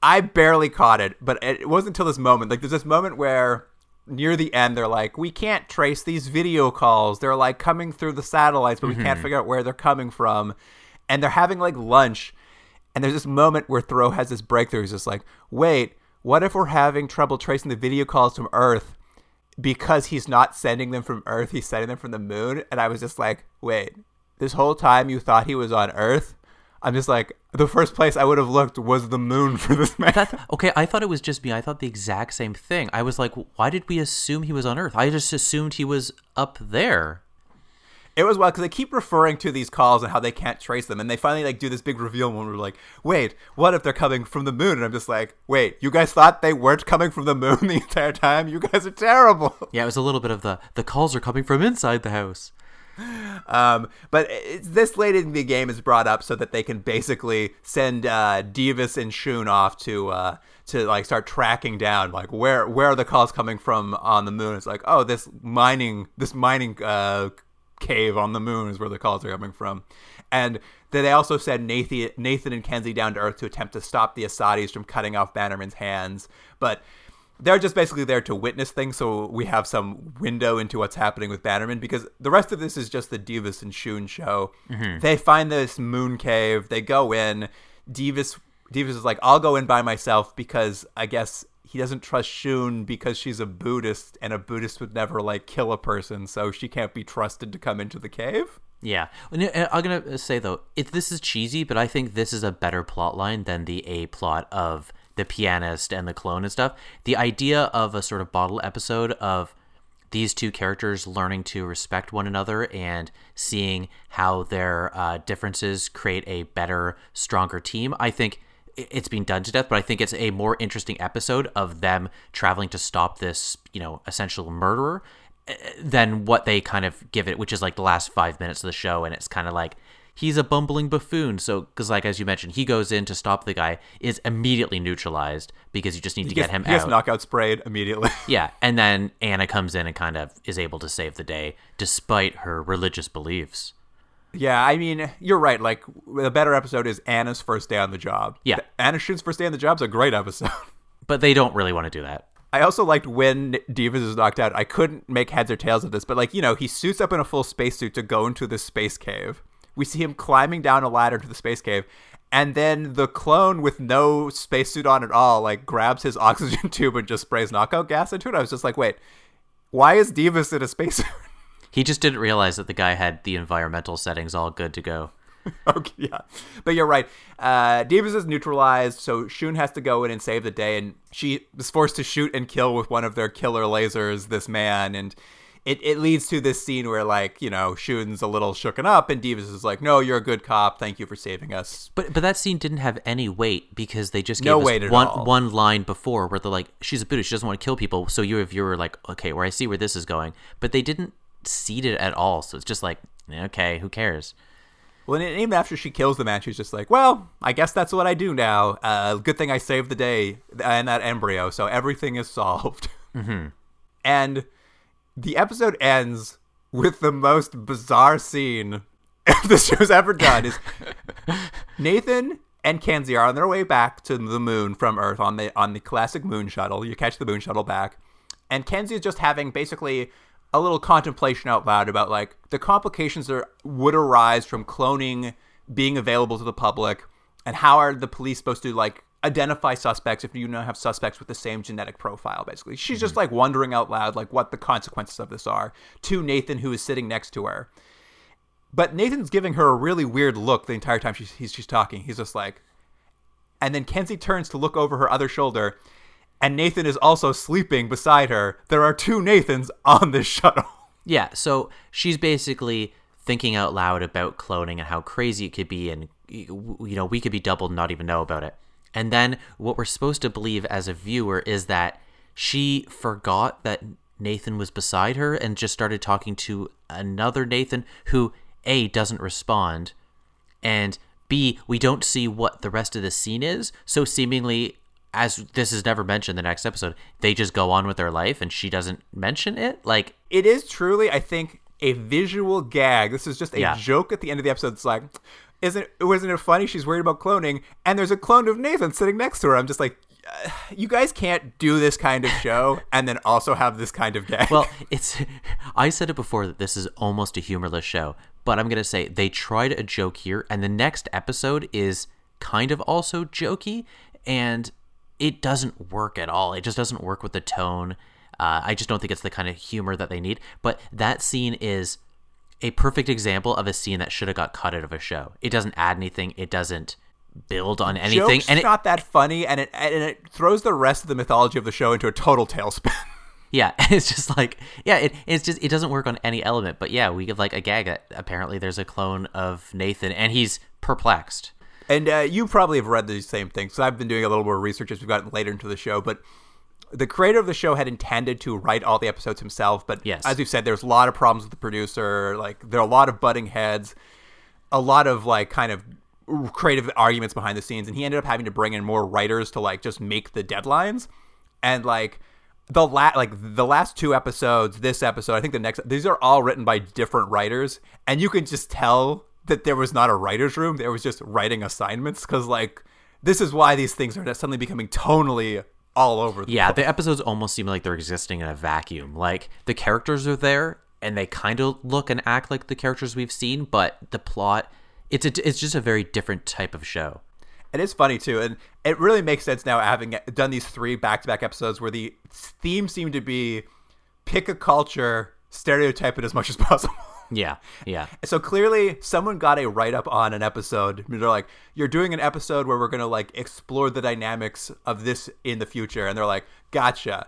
I barely caught it, but it wasn't until this moment. Like there's this moment where near the end they're like, we can't trace these video calls. They're like coming through the satellites, but we can't mm-hmm. figure out where they're coming from. And they're having like lunch. And there's this moment where Theroux has this breakthrough. He's just like, wait, what if we're having trouble tracing the video calls from Earth because he's not sending them from Earth, he's sending them from the moon? And I was just like, wait, this whole time you thought he was on Earth? I'm just like, the first place I would have looked was the moon for this man. that okay, I thought it was just me. I thought the exact same thing. I was like, "Why did we assume he was on Earth? I just assumed he was up there." It was wild because they keep referring to these calls and how they can't trace them, and they finally like do this big reveal when we're like, "Wait, what if they're coming from the moon?" And I'm just like, "Wait, you guys thought they weren't coming from the moon [laughs] the entire time? You guys are terrible." Yeah, it was a little bit of the the calls are coming from inside the house. Um, but this late in the game is brought up so that they can basically send uh, Devis and Shoun off to uh, to like start tracking down like where where are the calls coming from on the moon. It's like oh this mining this mining uh, cave on the moon is where the calls are coming from, and then they also send Nathan Nathan and Kenzy down to Earth to attempt to stop the Asadis from cutting off Bannerman's hands, but they're just basically there to witness things so we have some window into what's happening with Bannerman because the rest of this is just the Devis and Shoun show. They find this moon cave, they go in. Devis Devis is like, I'll go in by myself because I guess he doesn't trust Shoun because she's a Buddhist and a Buddhist would never like kill a person, so she can't be trusted to come into the cave. Yeah, uh, I'm gonna say though, it this is cheesy, but I think this is a better plot line than the A plot of the pianist and the clone and stuff. The idea of a sort of bottle episode of these two characters learning to respect one another and seeing how their uh, differences create a better, stronger team. I think it's been done to death, but I think it's a more interesting episode of them traveling to stop this, you know, essential murderer uh, than what they kind of give it, which is like the last five minutes of the show, and it's kind of like he's a bumbling buffoon. So, because like as you mentioned, he goes in to stop the guy, is immediately neutralized because you just need to He get gets, him he gets knockout sprayed immediately. [laughs] Yeah, and then Anna comes in and kind of is able to save the day despite her religious beliefs. Yeah, I mean, you're right. Like, the better episode is Anna's first day on the job. Yeah. Anna Shoun's first day on the job's a great episode. [laughs] But they don't really want to do that. I also liked when Devis is knocked out. I couldn't make heads or tails of this, but like, you know, he suits up in a full spacesuit to go into the space cave. We see him climbing down a ladder to the space cave, and then the clone with no spacesuit on at all, like, grabs his [laughs] oxygen tube and just sprays knockout gas into it. I was just like, wait, why is Devis in a spacesuit? [laughs] He just didn't realize that the guy had the environmental settings all good to go. [laughs] okay, yeah. But you're right. Uh, Devis is neutralized, so Shoun has to go in and save the day, and she is forced to shoot and kill with one of their killer lasers this man, and it, it leads to this scene where, like, you know, Shoun's a little shooken up, and Devis is like, no, you're a good cop. Thank you for saving us. But but that scene didn't have any weight because they just gave No weight one all. one line before where they're like, she's a Buddhist, she doesn't want to kill people. So you if you were like, okay, where I see where this is going, but they didn't seed it at all. So it's just like, okay, who cares? Well, and even after she kills the man, she's just like, well, I guess that's what I do now. Uh, good thing I saved the day and that embryo, so everything is [laughs] solved. Mm-hmm. And the episode ends with the most bizarre scene [laughs] the show's ever done. Is [laughs] Nathan and Kenzy are on their way back to the moon from Earth on the on the classic moon shuttle. You catch the moon shuttle back, and Kenzy is just having basically a little contemplation out loud about like the complications that would arise from cloning being available to the public, and how are the police supposed to like identify suspects if you now have suspects with the same genetic profile basically she's just mm-hmm. like wondering out loud like what the consequences of this are to nathan who is sitting next to her But Nathan's giving her a really weird look the entire time she's he's, she's talking. He's just like, and then Kenzy turns to look over her other shoulder, and Nathan is also sleeping beside her. There are two Nathans on this [laughs] shuttle. Yeah, so she's basically thinking out loud about cloning and how crazy it could be, and you know we could be doubled and not even know about it. And then what we're supposed to believe as a viewer is that she forgot that Nathan was beside her and just started talking to another Nathan who a doesn't respond, and b we don't see what the rest of the scene is. So seemingly as this is never mentioned in the next episode, they just go on with their life and she doesn't mention it. Like It is truly, I think, a visual gag. This is just a Yeah. joke at the end of the episode. It's like, isn't wasn't it funny? She's worried about cloning, and there's a clone of Nathan sitting next to her. I'm just like, uh, you guys can't do this kind of show and then also have this kind of gag. Well, it's. [laughs] I said it before that this is almost a humorless show, but I'm gonna say they tried a joke here, and the next episode is kind of also jokey, and it doesn't work at all. It just doesn't work with the tone. Uh, I just don't think it's the kind of humor that they need. But that scene is a perfect example of a scene that should have got cut out of a show. It doesn't add anything. It doesn't build on anything, Joke's and it, not that funny, and it and it throws the rest of the mythology of the show into a total tailspin. [laughs] Yeah, [laughs] it's just like yeah, it, it's just it doesn't work on any element. But yeah, we give like a gag that apparently there's a clone of Nathan, and he's perplexed. And uh, you probably have read these same things. So I've been doing a little more research as we've gotten later into the show. But the creator of the show had intended to write all the episodes himself. But Yes. as we've said, there's a lot of problems with the producer. Like there are a lot of butting heads, a lot of like kind of creative arguments behind the scenes, and he ended up having to bring in more writers to like just make the deadlines. And like the la- like the last two episodes, this episode, I think the next these are all written by different writers, and you can just tell that there was not a writers room. There was just writing assignments because like this is why these things are suddenly becoming tonally all over. The Yeah, the episodes almost seem like they're existing in a vacuum. Like the characters are there, and they kind of look and act like the characters we've seen, but the plot it's a, it's just a very different type of show. It is funny too, and it really makes sense now having done these three back-to-back episodes where the theme seemed to be pick a culture, stereotype it as much as [laughs] possible. Yeah, yeah. [laughs] So clearly, someone got a write up on an episode. They're like, "You're doing an episode where we're gonna like explore the dynamics of this in the future," and they're like, "Gotcha.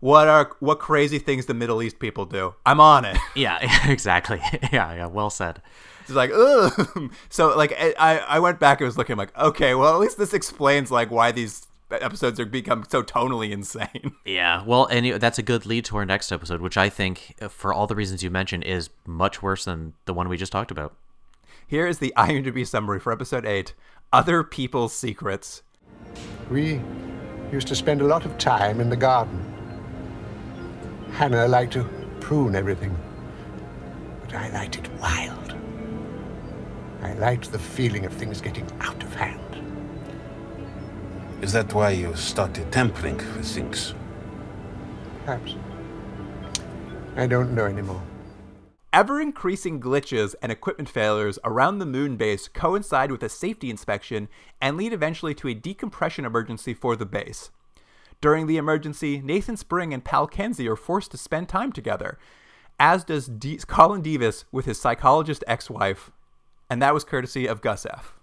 What are what crazy things the Middle East people do? I'm on it." [laughs] Yeah, [laughs] exactly. Yeah, yeah, well said. It's like, ugh. So like, I I went back and was looking like, okay, well at least this explains like why these episodes are become so tonally insane. [laughs] Yeah, well, and you- that's a good lead to our next episode, which I think, uh, for all the reasons you mentioned, is much worse than the one we just talked about. Here is the IMDb summary for episode eight: Other People's Secrets. We used to spend a lot of time in the garden. Hannah liked to prune everything, but I liked it wild. I liked the feeling of things getting out of hand. Is that why you started tampering with things? Perhaps. I don't know anymore. Ever increasing glitches and equipment failures around the moon base coincide with a safety inspection and lead eventually to a decompression emergency for the base. During the emergency, Nathan Spring and Pal Kenzy are forced to spend time together, as does D- Colin Devis with his psychologist ex wife, and that was courtesy of Gus F.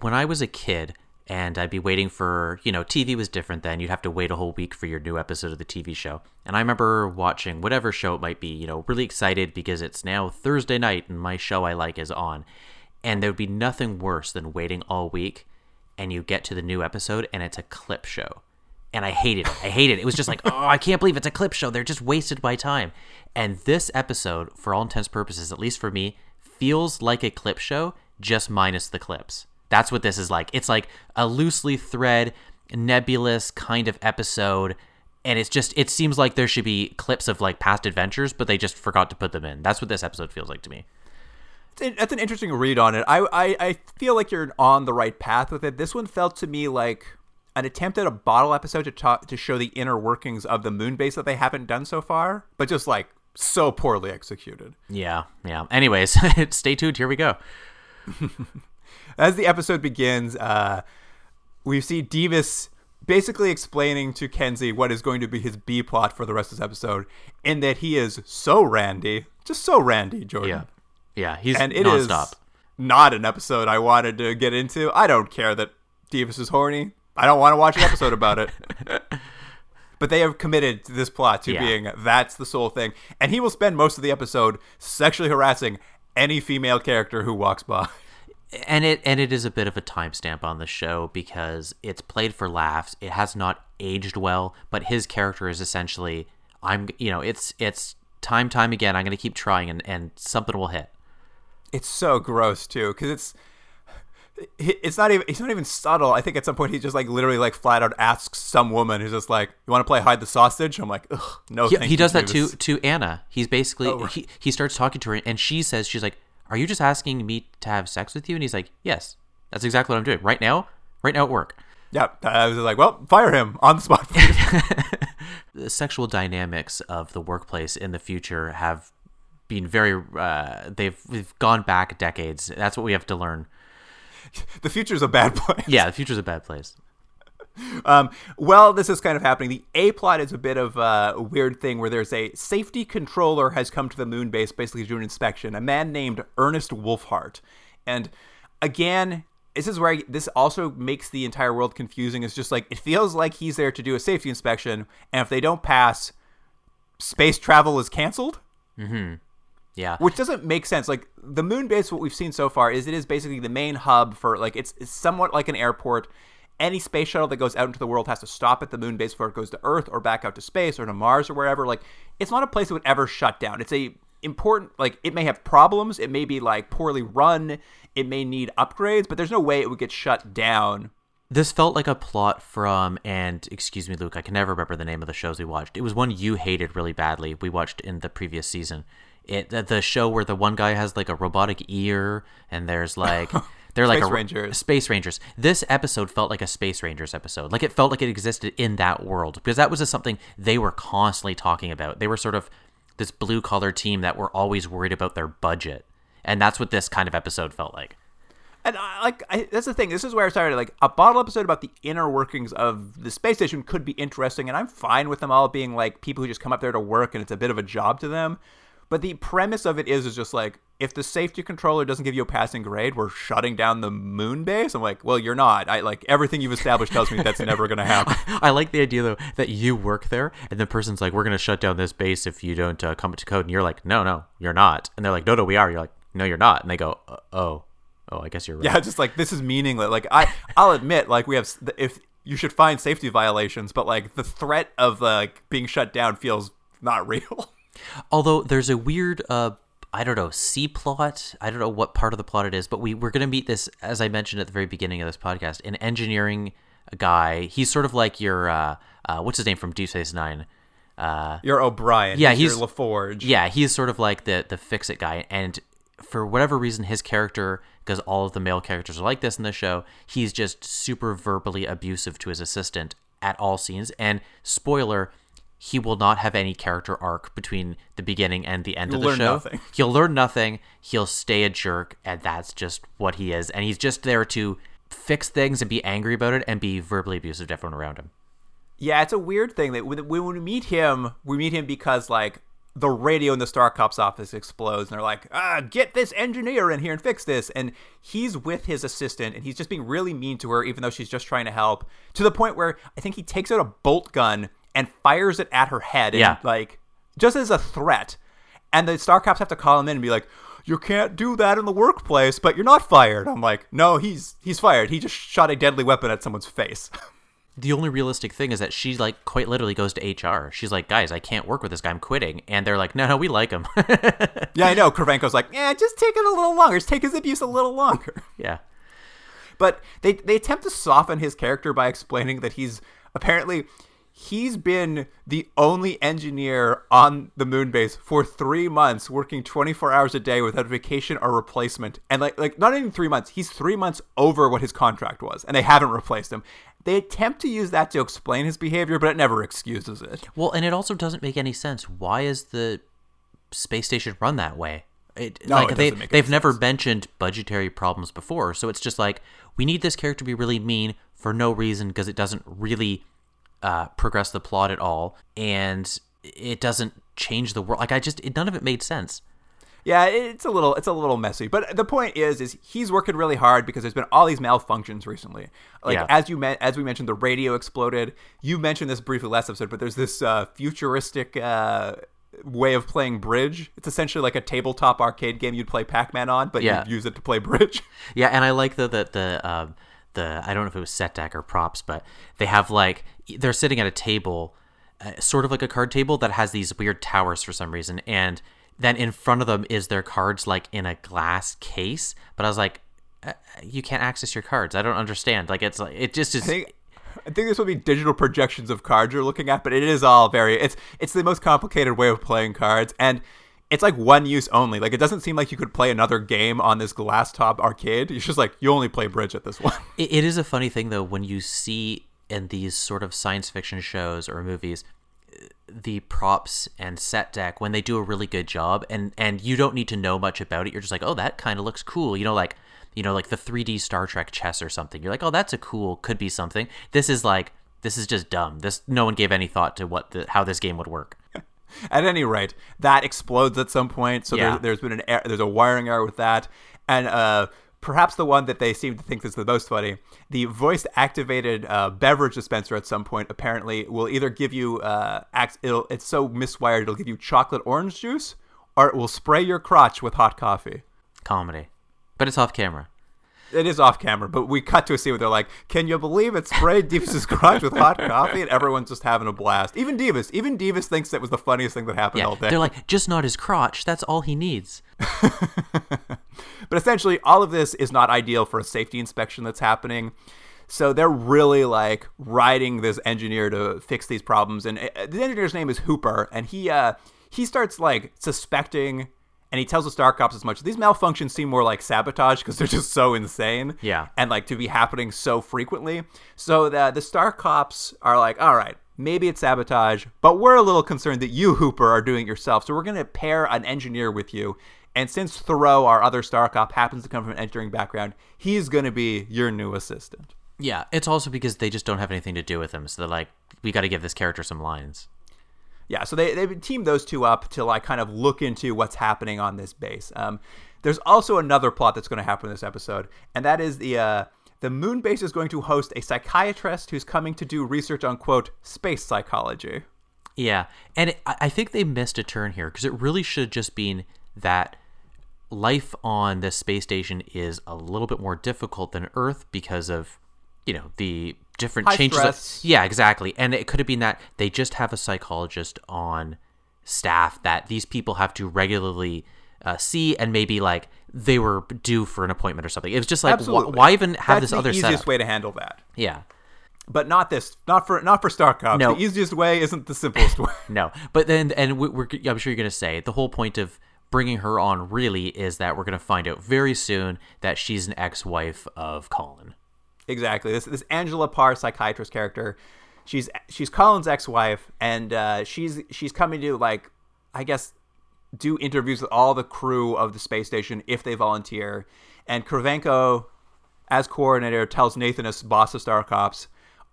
when I was a kid and I'd be waiting for, you know, TV was different then. You'd have to wait a whole week for your new episode of the TV show. And I remember watching whatever show it might be, you know, really excited because it's now Thursday night and my show I like is on. And there would be nothing worse than waiting all week and you get to the new episode and it's a clip show. And I hated it. I hated it. It was just like, [laughs] oh, I can't believe it's a clip show. They're just wasted my time. And this episode, for all intents purposes, at least for me, feels like a clip show, just minus the clips. That's what this is like. It's like a loosely thread, nebulous kind of episode. And it's just, it seems like there should be clips of like past adventures, but they just forgot to put them in. That's what this episode feels like to me. That's an interesting read on it. I, I, I feel like you're on the right path with it. This one felt to me like an attempt at a bottle episode to talk, to show the inner workings of the moon base that they haven't done so far, but just like so poorly executed. Yeah, yeah. Anyways, [laughs] stay tuned. Here we go. [laughs] As the episode begins, uh, we see Devis basically explaining to Kenzy what is going to be his B plot for the rest of this episode, in that he is so Randy, just so Randy, Jordan. Yeah. Yeah, he's and it is nonstop. not an episode I wanted to get into. I don't care that Devis is horny. I don't want to watch an episode about it. [laughs] But they have committed to this plot to Yeah. being that's the sole thing, and he will spend most of the episode sexually harassing any female character who walks by. And it and it is a bit of a timestamp on the show because it's played for laughs. It has not aged well, but his character is essentially I'm you know it's it's time time again. I'm going to keep trying and and something will hit. It's so gross too, because it's it's not even he's not even subtle. I think at some point he just like literally like flat out asks some woman who's just like, "You want to play hide the sausage?" I'm like, Ugh, no. He, he you, does that to to Anna. He's basically Oh, right. he he starts talking to her and she says she's like, "Are you just asking me to have sex with you?" And he's like, "Yes, that's exactly what I'm doing right now. Right now at work." Yeah, I was like, well, fire him on the spot. [laughs] the sexual dynamics of the workplace in the future have been very uh, they've, they've gone back decades that's what we have to learn the future's a bad [laughs] place. yeah the future's a bad place Um, well, this is kind of happening. The A plot is a bit of a weird thing where there's a safety controller has come to the moon base basically to do an inspection. A man named Ernest Wolfhart, and again, this is where I, this also makes the entire world confusing. It's just like it feels like he's there to do a safety inspection, and if they don't pass, space travel is canceled yeah which doesn't make sense. Like the moon base, what we've seen so far is it is basically the main hub for like it's, it's somewhat like an airport. Any space shuttle that goes out into the world has to stop at the moon base before it goes to Earth or back out to space or to Mars or wherever. Like it's not a place that would ever shut down. It's a important like it may have problems. It may be like poorly run. It may need upgrades, but there's no way it would get shut down. this felt like a plot from and excuse me luke i can never remember the name of the shows we watched it was one you hated really badly we watched in the previous season it the- the show where the one guy has like a robotic ear and there's like [laughs] they're like Space a, Rangers. space rangers this episode felt like a space rangers episode like it felt like it existed in that world because that was just something they were constantly talking about they were sort of this blue collar team that were always worried about their budget and that's what this kind of episode felt like And I, like I, that's the thing. This is where I started. Like a bottle episode about the inner workings of the space station could be interesting, and I'm fine with them all being like people who just come up there to work, and it's a bit of a job to them. But the premise of it is is just like if the safety controller doesn't give you a passing grade, we're shutting down the moon base. I'm like, well, you're not. I like everything you've established tells me that's [laughs] never going to happen. I like the idea though that you work there, and the person's like, "We're gonna shut down this base if you don't uh, come to code," and you're like, "No, no, you're not," and they're like, "No, no, we are." You're like, "No, you're not," and they go, "Uh, "Oh, oh, I guess you're right." Yeah, just like this is meaningless. Like I, I'll admit, like we have if you should find safety violations, but like the threat of like being shut down feels not real. Although there's a weird, uh, I don't know, C plot. I don't know what part of the plot it is, but we we're gonna meet this, as I mentioned at the very beginning of this podcast, an engineering guy. He's sort of like your, uh, uh, what's his name from Deep Space Nine? Uh, You're O'Brien. Yeah, he's, he's- your LaForge. Yeah, he's sort of like the the fix it guy, and for whatever reason, his character, because all of the male characters are like this in the show, he's just super verbally abusive to his assistant at all scenes. And spoiler, he will not have any character arc between the beginning and the end You'll of the learn show. nothing. [laughs] He'll learn nothing. He'll stay a jerk, and that's just what he is. And he's just there to fix things and be angry about it and be verbally abusive to everyone around him. Yeah, it's a weird thing that when, when we meet him, we meet him because like the radio in the Star Cops office explodes, and they're like, "Ah, get this engineer in here and fix this." And he's with his assistant, and he's just being really mean to her, even though she's just trying to help. To the point where I think he takes out a bolt gun and fires it at her head, and Yeah. like just as a threat. And the Star Cops have to call him in and be like, "You can't do that in the workplace, but you're not fired." I'm like, "No, he's he's fired. He just shot a deadly weapon at someone's face." [laughs] the only realistic thing is that she like quite literally goes to HR. She's like, "Guys, I can't work with this guy. I'm quitting." And they're like, "No, no, we like him." [laughs] Yeah, I know. Krivenko's like, yeah, just take it a little longer. Just take his abuse a little longer. [laughs] yeah. But they they attempt to soften his character by explaining that he's apparently he's been the only engineer on the moon base for three months, working 24 hours a day without vacation or replacement. And like like not even three months, he's three months over what his contract was, and they haven't replaced him. They attempt to use that to explain his behavior, but it never excuses it. Well, and it also doesn't make any sense. Why is the space station run that way? It, No, like it they doesn't make any they've never mentioned budgetary problems before, so it's just like we need this character to be really mean for no reason because it doesn't really uh, progress the plot at all, and it doesn't change the world. Like I just it, none of it made sense. Yeah, it's a little it's a little messy. But the point is is he's working really hard because there's been all these malfunctions recently. Like Yeah. as you me- as we mentioned the radio exploded. You mentioned this briefly last episode, but there's this uh, futuristic uh, way of playing bridge. It's essentially like a tabletop arcade game you'd play Pac-Man on, but Yeah. you'd use it to play bridge. [laughs] Yeah, and I like the the the um, the I don't know if it was set deck or props, but they have like they're sitting at a table, uh, sort of like a card table that has these weird towers for some reason, and then in front of them is their cards like in a glass case. But I was like, uh, you can't access your cards. I don't understand. Like it's like it just is. I think this would be digital projections of cards you're looking at, but it is all very it's it's the most complicated way of playing cards and it's like one use only. Like it doesn't seem like you could play another game on this glass top arcade. It's just like you only play bridge at this one. [laughs] It, it is a funny thing though when you see in these sort of science fiction shows or movies uh, the props and set deck when they do a really good job and and you don't need to know much about it you're just like oh that kind of looks cool you know like you know like the 3D Star Trek chess or something you're like oh that's a cool could be something this is like this is just dumb this no one gave any thought to what the how this game would work at any rate, that explodes at some point. So Yeah. there, there's been an er- there's a wiring error with that, and uh, perhaps the one that they seem to think is the most funny, the voice activated uh, beverage dispenser at some point apparently will either give you uh, act- it'll, it's so miswired it'll give you chocolate orange juice, or it will spray your crotch with hot coffee. comedy but it's off camera It is off camera, but we cut to a scene where they're like, "Can you believe it sprayed Devis' crotch with hot coffee?" And everyone's just having a blast. Even Devis, even Devis thinks that was the funniest thing that happened yeah all day. they're like just not his crotch that's all he needs [laughs] But essentially, all of this is not ideal for a safety inspection that's happening. So they're really like riding this engineer to fix these problems. And uh, the engineer's name is Hooper, and he uh, he starts like suspecting, and he tells the Star Cops as much. These malfunctions seem more like sabotage because they're just so insane. Yeah. and like to be happening so frequently. So the the Star Cops are like, all right. Maybe it's sabotage, but we're a little concerned that you, Hooper, are doing it yourself. So we're going to pair an engineer with you. And since Theroux, our other Star Cop, happens to come from an engineering background, he's going to be your new assistant. Yeah, it's also because they just don't have anything to do with him. So they're like, we got to give this character some lines. Yeah, so they, they've teamed those two up to like kind of look into what's happening on this base. Um, there's also another plot that's going to happen in this episode, and that is the uh, the moon base is going to host a psychiatrist who's coming to do research on quote space psychology. Yeah, and it, I think they missed a turn here because it really should just been that life on this space station is a little bit more difficult than Earth because of you know the different High changes. stress. yeah, exactly. And it could have been that they just have a psychologist on staff that these people have to regularly uh, see, and maybe like they were due for an appointment or something. It was just like, wh- why even have That's this the other easiest setup? way to handle that. Yeah. But not this, not for not for Star Cops. No. The easiest way isn't the simplest [laughs] way. No, but then, and we're, I'm sure you're going to say the whole point of bringing her on really is that we're going to find out very soon that she's an ex-wife of Colin. Exactly. This this Angela Parr psychiatrist character, she's she's Colin's ex-wife, and uh, she's she's coming to like, I guess, do interviews with all the crew of the space station if they volunteer. And Krivenko, as coordinator, tells Nathan, as boss of Star Cops,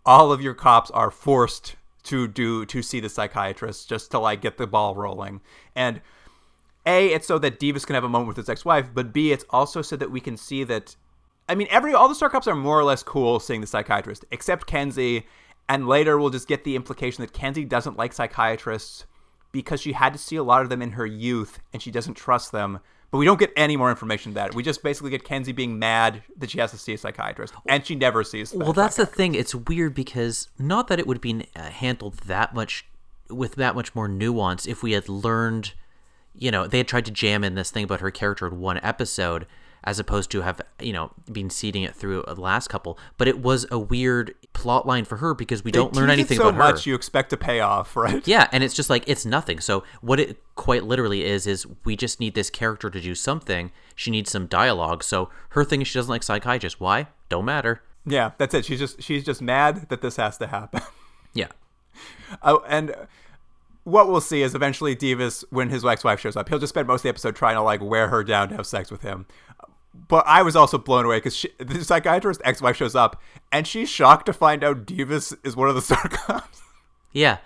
all of your cops are forced to do to see the psychiatrist just to like get the ball rolling. And a, it's so that Devis can have a moment with his ex-wife, but B, it's also so that we can see that. I mean, every all the Star Cops are more or less cool seeing the psychiatrist, except Kenzy. And later, we'll just get the implication that Kenzy doesn't like psychiatrists because she had to see a lot of them in her youth, and she doesn't trust them. But we don't get any more information than that. We just basically get Kenzy being mad that she has to see a psychiatrist, and she never sees. Well, that's the thing. It's weird because not that it would be uh, handled that much with that much more nuance if we had learned, you know, they had tried to jam in this thing about her character in one episode as opposed to have, you know, been seeding it through the last couple. But it was a weird plot line for her because we don't learn anything so about much her. you expect to pay off, [laughs] right? Yeah, and it's just like it's nothing. So what it quite literally is is we just need this character to do something. She needs some dialogue. So her thing is she doesn't like psychiatrists. Why? Don't matter. Yeah, that's it. She's just she's just mad that this has to happen. [laughs] Yeah. Oh, and what we'll see is eventually Devis, when his ex-wife shows up, he'll just spend most of the episode trying to like wear her down to have sex with him. But I was also blown away because the psychiatrist ex-wife shows up, and she's shocked to find out Devis is one of the [laughs] Star Cops. Yeah.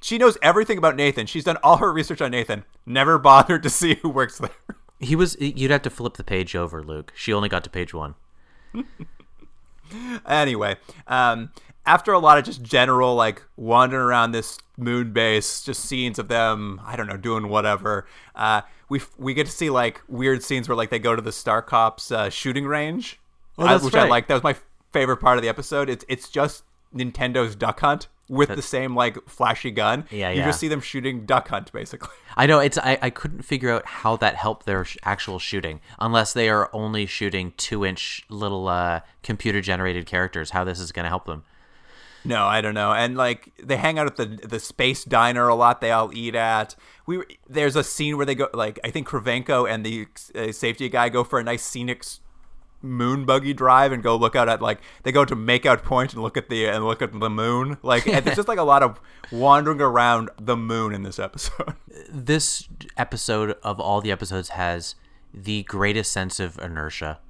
She knows everything about Nathan. She's done all her research on Nathan. Never bothered to see who works there. He was. You'd have to flip the page over, Luke. She only got to page one. anyway, um, after a lot of just general like wandering around this moon base, just scenes of them, I don't know, doing whatever. Uh, we we get to see like weird scenes where like they go to the Star Cops uh, shooting range, Oh, that's uh, which I like. That was my favorite part of the episode. It's it's just Nintendo's Duck Hunt with the same like flashy gun. Yeah, You yeah. just see them shooting Duck Hunt basically. [laughs] I know it's. I, I couldn't figure out how that helped their sh- actual shooting, unless they are only shooting two inch little uh, computer generated characters. How this is going to help them? No, I don't know. And like they hang out at the the space diner a lot. They all eat at. We there's a scene where they go like I think Krivenko and the uh, safety guy go for a nice scenic moon buggy drive and go look out at like they go to Makeout Point and look at the and look at the moon. Like there's just like a lot of wandering around the moon in this episode. [laughs] This episode of all the episodes has the greatest sense of inertia,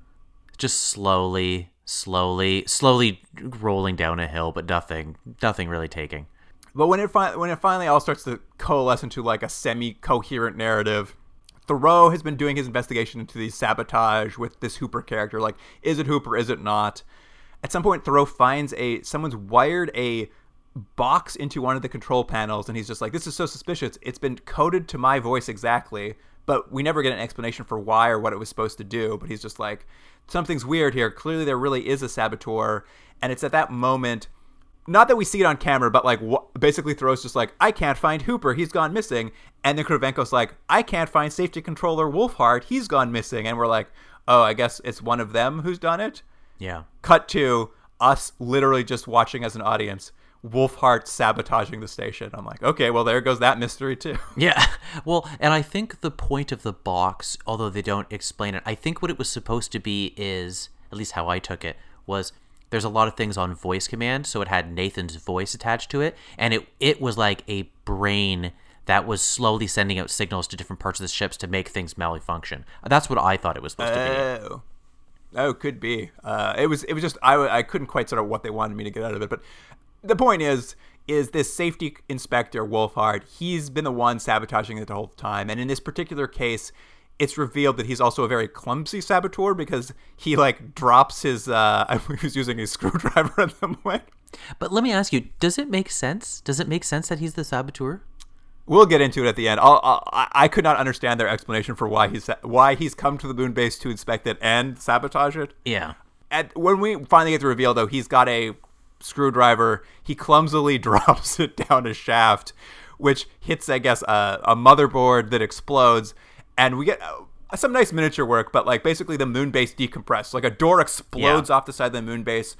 just slowly, slowly, slowly rolling down a hill, but nothing, nothing really taking. But when it fi- when it finally all starts to coalesce into like a semi-coherent narrative, Theroux has been doing his investigation into the sabotage with this Hooper character. Like, is it Hooper? Is it not? At some point, Theroux finds a someone's wired a box into one of the control panels, and he's just like, "This is so suspicious. It's been coded to my voice exactly." But we never get an explanation for why or what it was supposed to do. But he's just like, something's weird here. Clearly, there really is a saboteur. And it's at that moment not that we see it on camera, but like wh- basically Theroux's just like, I can't find Hooper, he's gone missing. And then Krivenko's like, I can't find safety controller Wolfhard, he's gone missing. And we're like, oh, I guess it's one of them who's done it. Yeah. Cut to us literally just watching as an audience, Wolfhard sabotaging the station. I'm like, okay, well there goes that mystery too. [laughs] Yeah. [laughs] Well, and I think the point of the box, although they don't explain it, I think what it was supposed to be is, at least how I took it, was there's a lot of things on voice command, so it had Nathan's voice attached to it, and it it was like a brain that was slowly sending out signals to different parts of the ships to make things malfunction. That's what I thought it was supposed to be. Oh, oh, could be. Uh, it was. It was just. I. I couldn't quite sort of what they wanted me to get out of it. But the point is, is this safety inspector Wolfhard? He's been the one sabotaging it the whole time. And in this particular case, it's revealed that he's also a very clumsy saboteur because he like drops his. Uh, I [laughs] he was using a screwdriver [laughs] at the point. But let me ask you, does it make sense? Does it make sense that he's the saboteur? We'll get into it at the end. I'll, I'll, I I could not understand their explanation for why he's why he's come to the moon base to inspect it and sabotage it. Yeah. at when we finally get the reveal though he's got a screwdriver he clumsily [laughs] drops it down a shaft which hits i guess a, a motherboard that explodes and we get uh, some nice miniature work but like basically the moon base decompressed like a door explodes Yeah. off the side of the moon base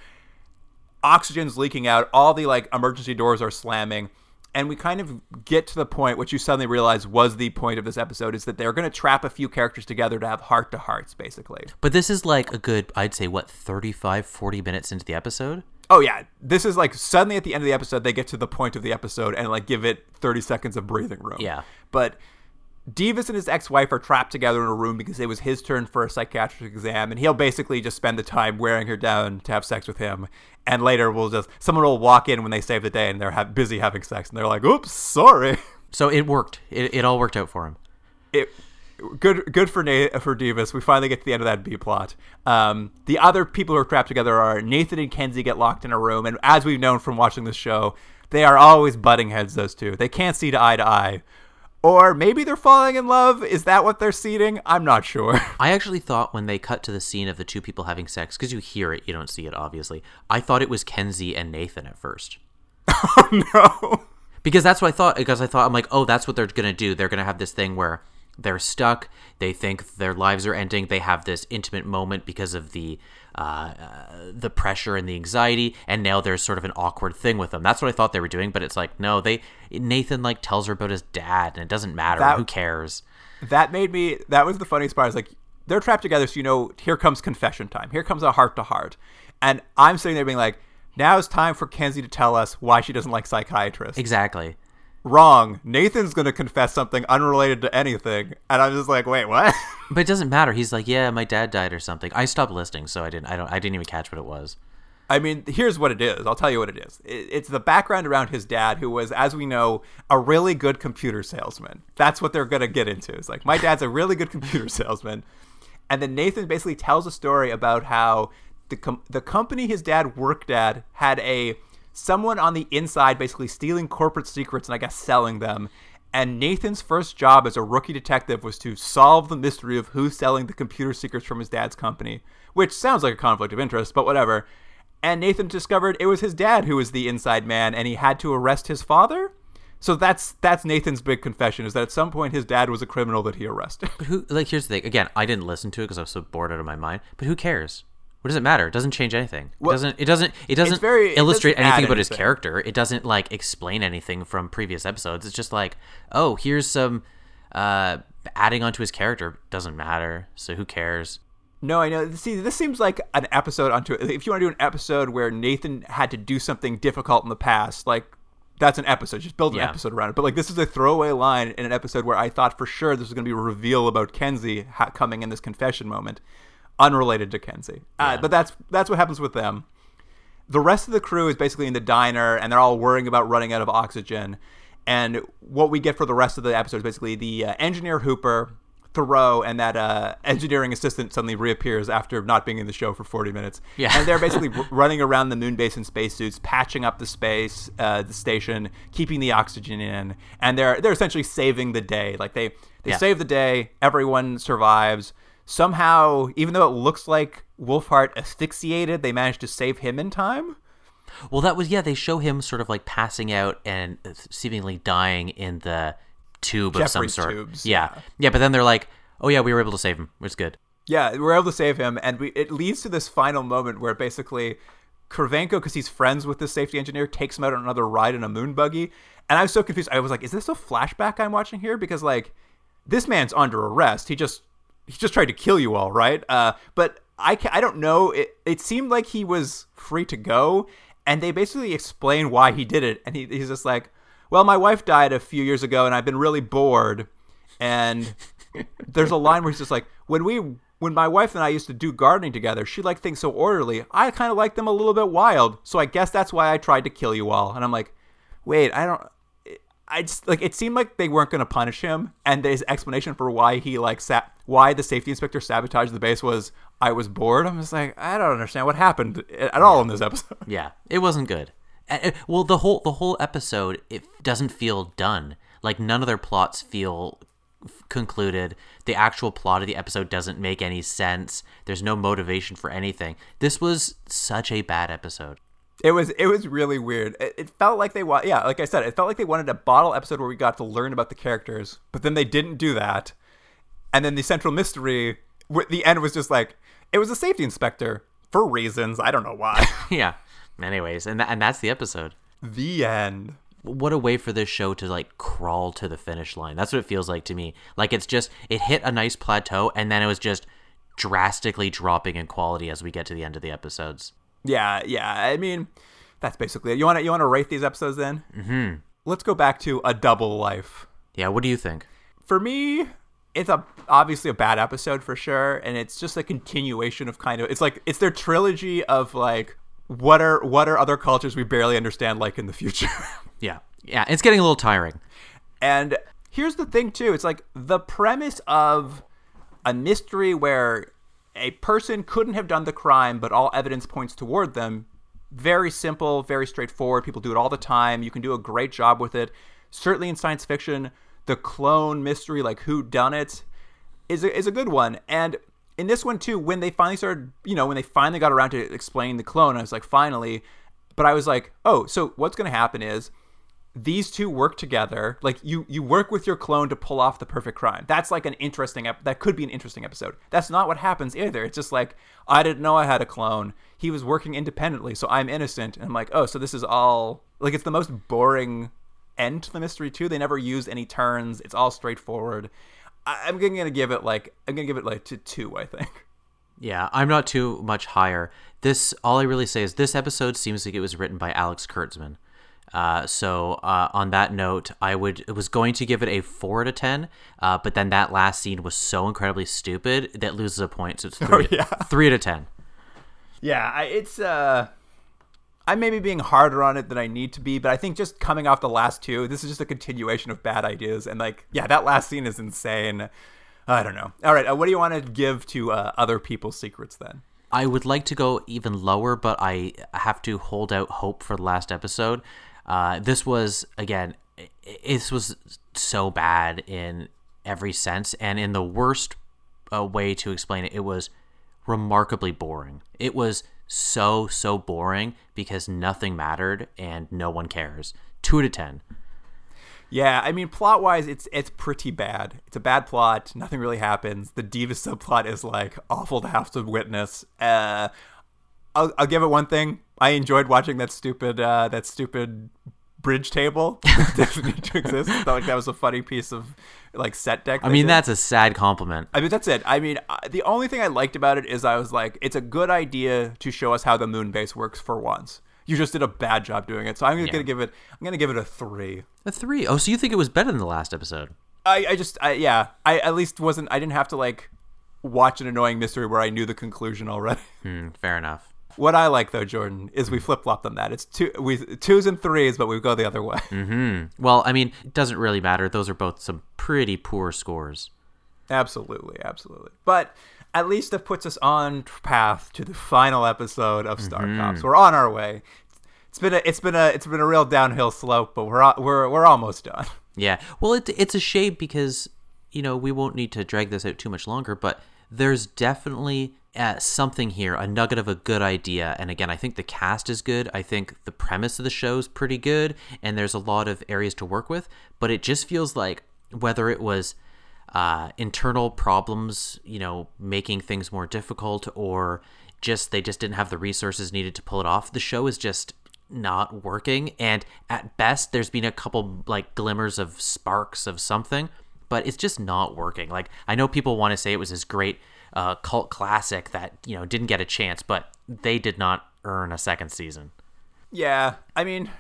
oxygen's leaking out all the like emergency doors are slamming and we kind of get to the point which you suddenly realize was the point of this episode is that they're going to trap a few characters together to have heart to hearts basically But this is like a good, I'd say, what, 35, 40 minutes into the episode? Oh yeah, this is like suddenly at the end of the episode they get to the point of the episode and like give it 30 seconds of breathing room. Yeah. But Devis and his ex-wife are trapped together in a room because it was his turn for a psychiatric exam and he'll basically just spend the time wearing her down to have sex with him. And later we'll just someone will walk in when they save the day and they're ha- busy having sex and they're like, "Oops, sorry." So it worked. It, it all worked out for him. it good good for Na- for Devis. We finally get to the end of that B plot. Um, the other people who are trapped together are Nathan and Kenzy get locked in a room, and as we've known from watching this show, they are always butting heads. Those two, they can't see to eye to eye. Or maybe they're falling in love. Is that what they're seeding? I'm not sure. [laughs] I actually thought when they cut to the scene of the two people having sex, because you hear it, you don't see it, obviously. I thought it was Kenzy and Nathan at first. [laughs] Oh, no. Because that's what I thought. Because I thought, I'm like, oh, that's what they're going to do. They're going to have this thing where they're stuck. They think their lives are ending. They have this intimate moment because of the uh, uh, the pressure and the anxiety, and now there's sort of an awkward thing with them. That's what I thought they were doing, but it's like no. They Nathan like tells her about his dad, and it doesn't matter. That- Who cares? that made me that was the funniest part. I was like, they're trapped together, so you know, here comes confession time. Here comes a heart to heart. And I'm sitting there being like, now it's time for Kenzy to tell us why she doesn't like psychiatrists. Exactly. Wrong. Nathan's gonna confess something unrelated to anything. And I'm just like, wait, what? [laughs] But it doesn't matter. He's like, yeah, my dad died or something. I stopped listening, so I didn't. I don't. I didn't even catch what it was. I mean, here's what it is. I'll tell you what it is. It's the background around his dad, who was, as we know, a really good computer salesman. That's what they're going to get into. It's like, my dad's a really good computer [laughs] salesman. And then Nathan basically tells a story about how the, com- the company his dad worked at had a someone on the inside basically stealing corporate secrets and I guess selling them. And Nathan's first job as a rookie detective was to solve the mystery of who's selling the computer secrets from his dad's company, which sounds like a conflict of interest, but whatever and Nathan discovered it was his dad who was the inside man, and he had to arrest his father. So that's that's Nathan's big confession is that at some point his dad was a criminal that he arrested. But who? Like, here's the thing. Again, I didn't listen to it because I was so bored out of my mind. But who cares? What does it matter? It doesn't change anything. It doesn't. It doesn't. It doesn't very- it illustrate doesn't anything about his character. It doesn't like explain anything from previous episodes. It's just like, oh, here's some uh adding onto his character. Doesn't matter. So who cares? No, I know. See, this seems like an episode onto it. If you want to do an episode where Nathan had to do something difficult in the past, like that's an episode. Just build an Yeah. episode around it. But like this is a throwaway line in an episode where I thought for sure this was going to be a reveal about Kenzy ha- coming in this confession moment, unrelated to Kenzy. Uh, but that's that's what happens with them. The rest of the crew is basically in the diner, and they're all worrying about running out of oxygen. And what we get for the rest of the episode is basically the uh, engineer Hooper, Theroux, and that uh, engineering assistant suddenly reappears after not being in the show for 40 minutes. Yeah. And they're basically [laughs] r- running around the moon base in spacesuits, patching up the space, uh, the station, keeping the oxygen in, and they're they're essentially saving the day. Like they they Yeah. save the day, everyone survives. Somehow, even though it looks like Wolfhart asphyxiated, they managed to save him in time. Well, that was yeah. They show him sort of like passing out and seemingly dying in the tube of some Jeffrey's sort. tubes, yeah. yeah, But then they're like, oh yeah, we were able to save him. It's good. Yeah, we're able to save him, and we, it leads to this final moment where basically Krivenko, because he's friends with the safety engineer, takes him out on another ride in a moon buggy. And I was so confused. I was like, "Is this a flashback I'm watching here?" Because like, this man's under arrest. He just he just tried to kill you all, right? Uh, but I, I don't know. It it seemed like he was free to go, and they basically explain why he did it, and he, he's just like, "Well, my wife died a few years ago, and I've been really bored." And there's a line where he's just like, when we, when my wife and I used to do gardening together, she liked things so orderly. I kind of like them a little bit wild. So I guess that's why I tried to kill you all. And I'm like, wait, I don't. I just like it seemed like they weren't going to punish him, and his explanation for why he like sat, why the safety inspector sabotaged the base was I was bored. I'm just like I don't understand what happened at all in this episode. [laughs] Yeah, it wasn't good. Uh, Well, the whole the whole episode it doesn't feel done. Like none of their plots feel concluded. The actual plot of the episode doesn't make any sense. There's no motivation for anything. This was such a bad episode. It was it was really weird. It, it felt like they want yeah, like I said, it felt like they wanted a bottle episode where we got to learn about the characters, but then they didn't do that. And then the central mystery, the end was just like it was a safety inspector for reasons I don't know why. [laughs] yeah. Anyways, and tha- and that's the episode. the end. what a way for this show to like crawl to the finish line. That's what it feels like to me. Like it's just it hit a nice plateau and then it was just drastically dropping in quality as we get to the end of the episodes. Yeah, yeah. I mean, that's basically it. You want to you want to rate these episodes then? Mm-hmm. Let's go back to a double life. Yeah, what do you think? for me it's a obviously a bad episode for sure and it's just a continuation of kind of it's like it's their trilogy of like what are what are other cultures we barely understand like in the future [laughs] Yeah. Yeah, it's getting a little tiring. and here's the thing too it's like the premise of a mystery where a person couldn't have done the crime but all evidence points toward them. Very simple very straightforward. People do it all the time. You can do a great job with it. Certainly in science fiction the clone mystery like who done it is a, is a good one. And in this one too when they finally started you know when they finally got around to explaining the clone i was like finally. But i was like oh so what's going to happen is these two work together like you you work with your clone to pull off the perfect crime. That's like an interesting ep- that could be an interesting episode. That's not what happens either. It's just like i didn't know i had a clone. He was working independently so i'm innocent. And i'm like oh so this is all like it's the most boring end to the mystery too. They never use any turns. It's all straightforward. I- i'm gonna give it like i'm gonna give it like to two i think. [laughs] Yeah, I'm not too much higher. This all I really say is this episode seems like it was written by Alex Kurtzman. Uh, so uh, on that note, I would was going to give it a four out of ten, uh, but then that last scene was so incredibly stupid that loses a point. So it's [laughs] three, yeah. three out of ten. Yeah, I, it's uh I may be being harder on it than I need to be, but I think just coming off the last two, this is just a continuation of bad ideas. And like, yeah, that last scene is insane. I don't know. All right, uh, what do you want to give to uh, other people's secrets then? I would like to go even lower, but I have to hold out hope for the last episode. Uh, this was again, this was so bad in every sense, and in the worst uh, way to explain it, it was remarkably boring. It was so so boring because nothing mattered and no one cares. Two to ten. Yeah, I mean, plot wise, it's it's pretty bad. It's a bad plot. Nothing really happens. The diva subplot is like awful to have to witness. Uh, I'll, I'll give it one thing. I enjoyed watching that stupid uh, that stupid bridge table [laughs] doesn't [laughs] need to exist. I thought like that was a funny piece of like set deck. I mean, did. that's a sad compliment. I mean, that's it. I mean, uh, the only thing I liked about it is I was like, it's a good idea to show us how the moon base works for once. You just did a bad job doing it, so I'm gonna, Yeah. gonna give it. I'm gonna give it a three. A three. Oh, so you think it was better than the last episode? I, I just, I, yeah, I at least wasn't. I didn't have to like watch an annoying mystery where I knew the conclusion already. [laughs] Hmm, fair enough. What I like though, Jordan, is we flip flop on that. It's two, we twos and threes, but we go the other way. [laughs] Mm-hmm. Well, I mean, it doesn't really matter. Those are both some pretty poor scores. Absolutely, absolutely. But at least it puts us on path to the final episode of Star mm-hmm. Cops. We're on our way. It's been a it's been a it's been a real downhill slope, but we're we're we're almost done. [laughs] Yeah. Well, it, it's a shame because, you know, we won't need to drag this out too much longer, but there's definitely uh, something here, a nugget of a good idea. And again, I think the cast is good. I think the premise of the show is pretty good, and there's a lot of areas to work with. But it just feels like whether it was uh, internal problems, you know, making things more difficult, or just they just didn't have the resources needed to pull it off. The show is just not working, and at best, there's been a couple like glimmers of sparks of something, but it's just not working. Like I know people want to say it was this great uh, cult classic that you know didn't get a chance, but they did not earn a second season. Yeah, I mean,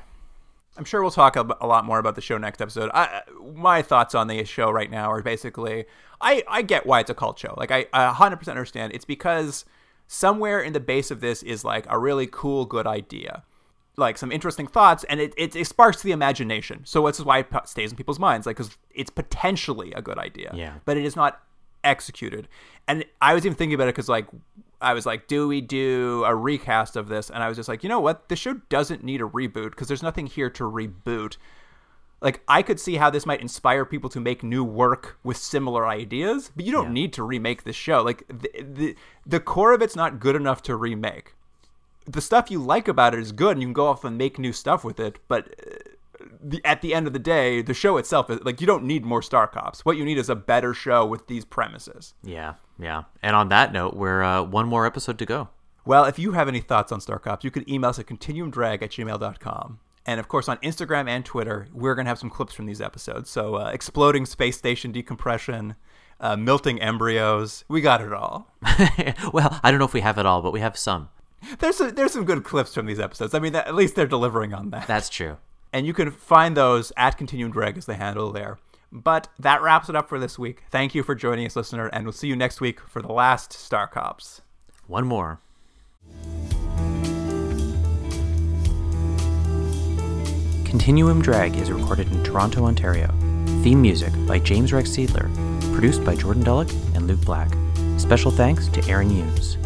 I'm sure we'll talk a, a lot more about the show next episode. I, my thoughts on the show right now are basically, I, I get why it's a cult show. Like, I, I 100% understand. It's because somewhere in the base of this is like a really cool, good idea. Like some interesting thoughts, and it, it, it sparks the imagination. So this is why it stays in people's minds, like because it's potentially a good idea, Yeah. but it is not executed. And I was even thinking about it because like I was like, do we do a recast of this? And I was just like, you know what? The show doesn't need a reboot because there's nothing here to reboot. Like I could see how this might inspire people to make new work with similar ideas, but you don't need to remake the show. Like the, the the core of it's not good enough to remake. The stuff you like about it is good, and you can go off and make new stuff with it. But uh, the, at the end of the day, the show itself is like you don't need more Star Cops. What you need is a better show with these premises. Yeah, yeah. And on that note, we're uh, one more episode to go. Well, if you have any thoughts on Star Cops, you can email us at continuumdrag at gmail.com. And of course, on Instagram and Twitter, we're going to have some clips from these episodes. So, uh, exploding space station decompression, uh, melting embryos, we got it all. [laughs] well, I don't know if we have it all, but we have some. There's, a, there's some good clips from these episodes. I mean, at least they're delivering on that. That's true. And you can find those at Continuum Drag as the handle there. But that wraps it up for this week. Thank you for joining us, listener, and we'll see you next week for the last Star Cops. One more. Continuum Drag is recorded in Toronto, Ontario. Theme music by James Rex Seidler. Produced by Jordan Dullock and Luke Black. Special thanks to Aaron Hughes.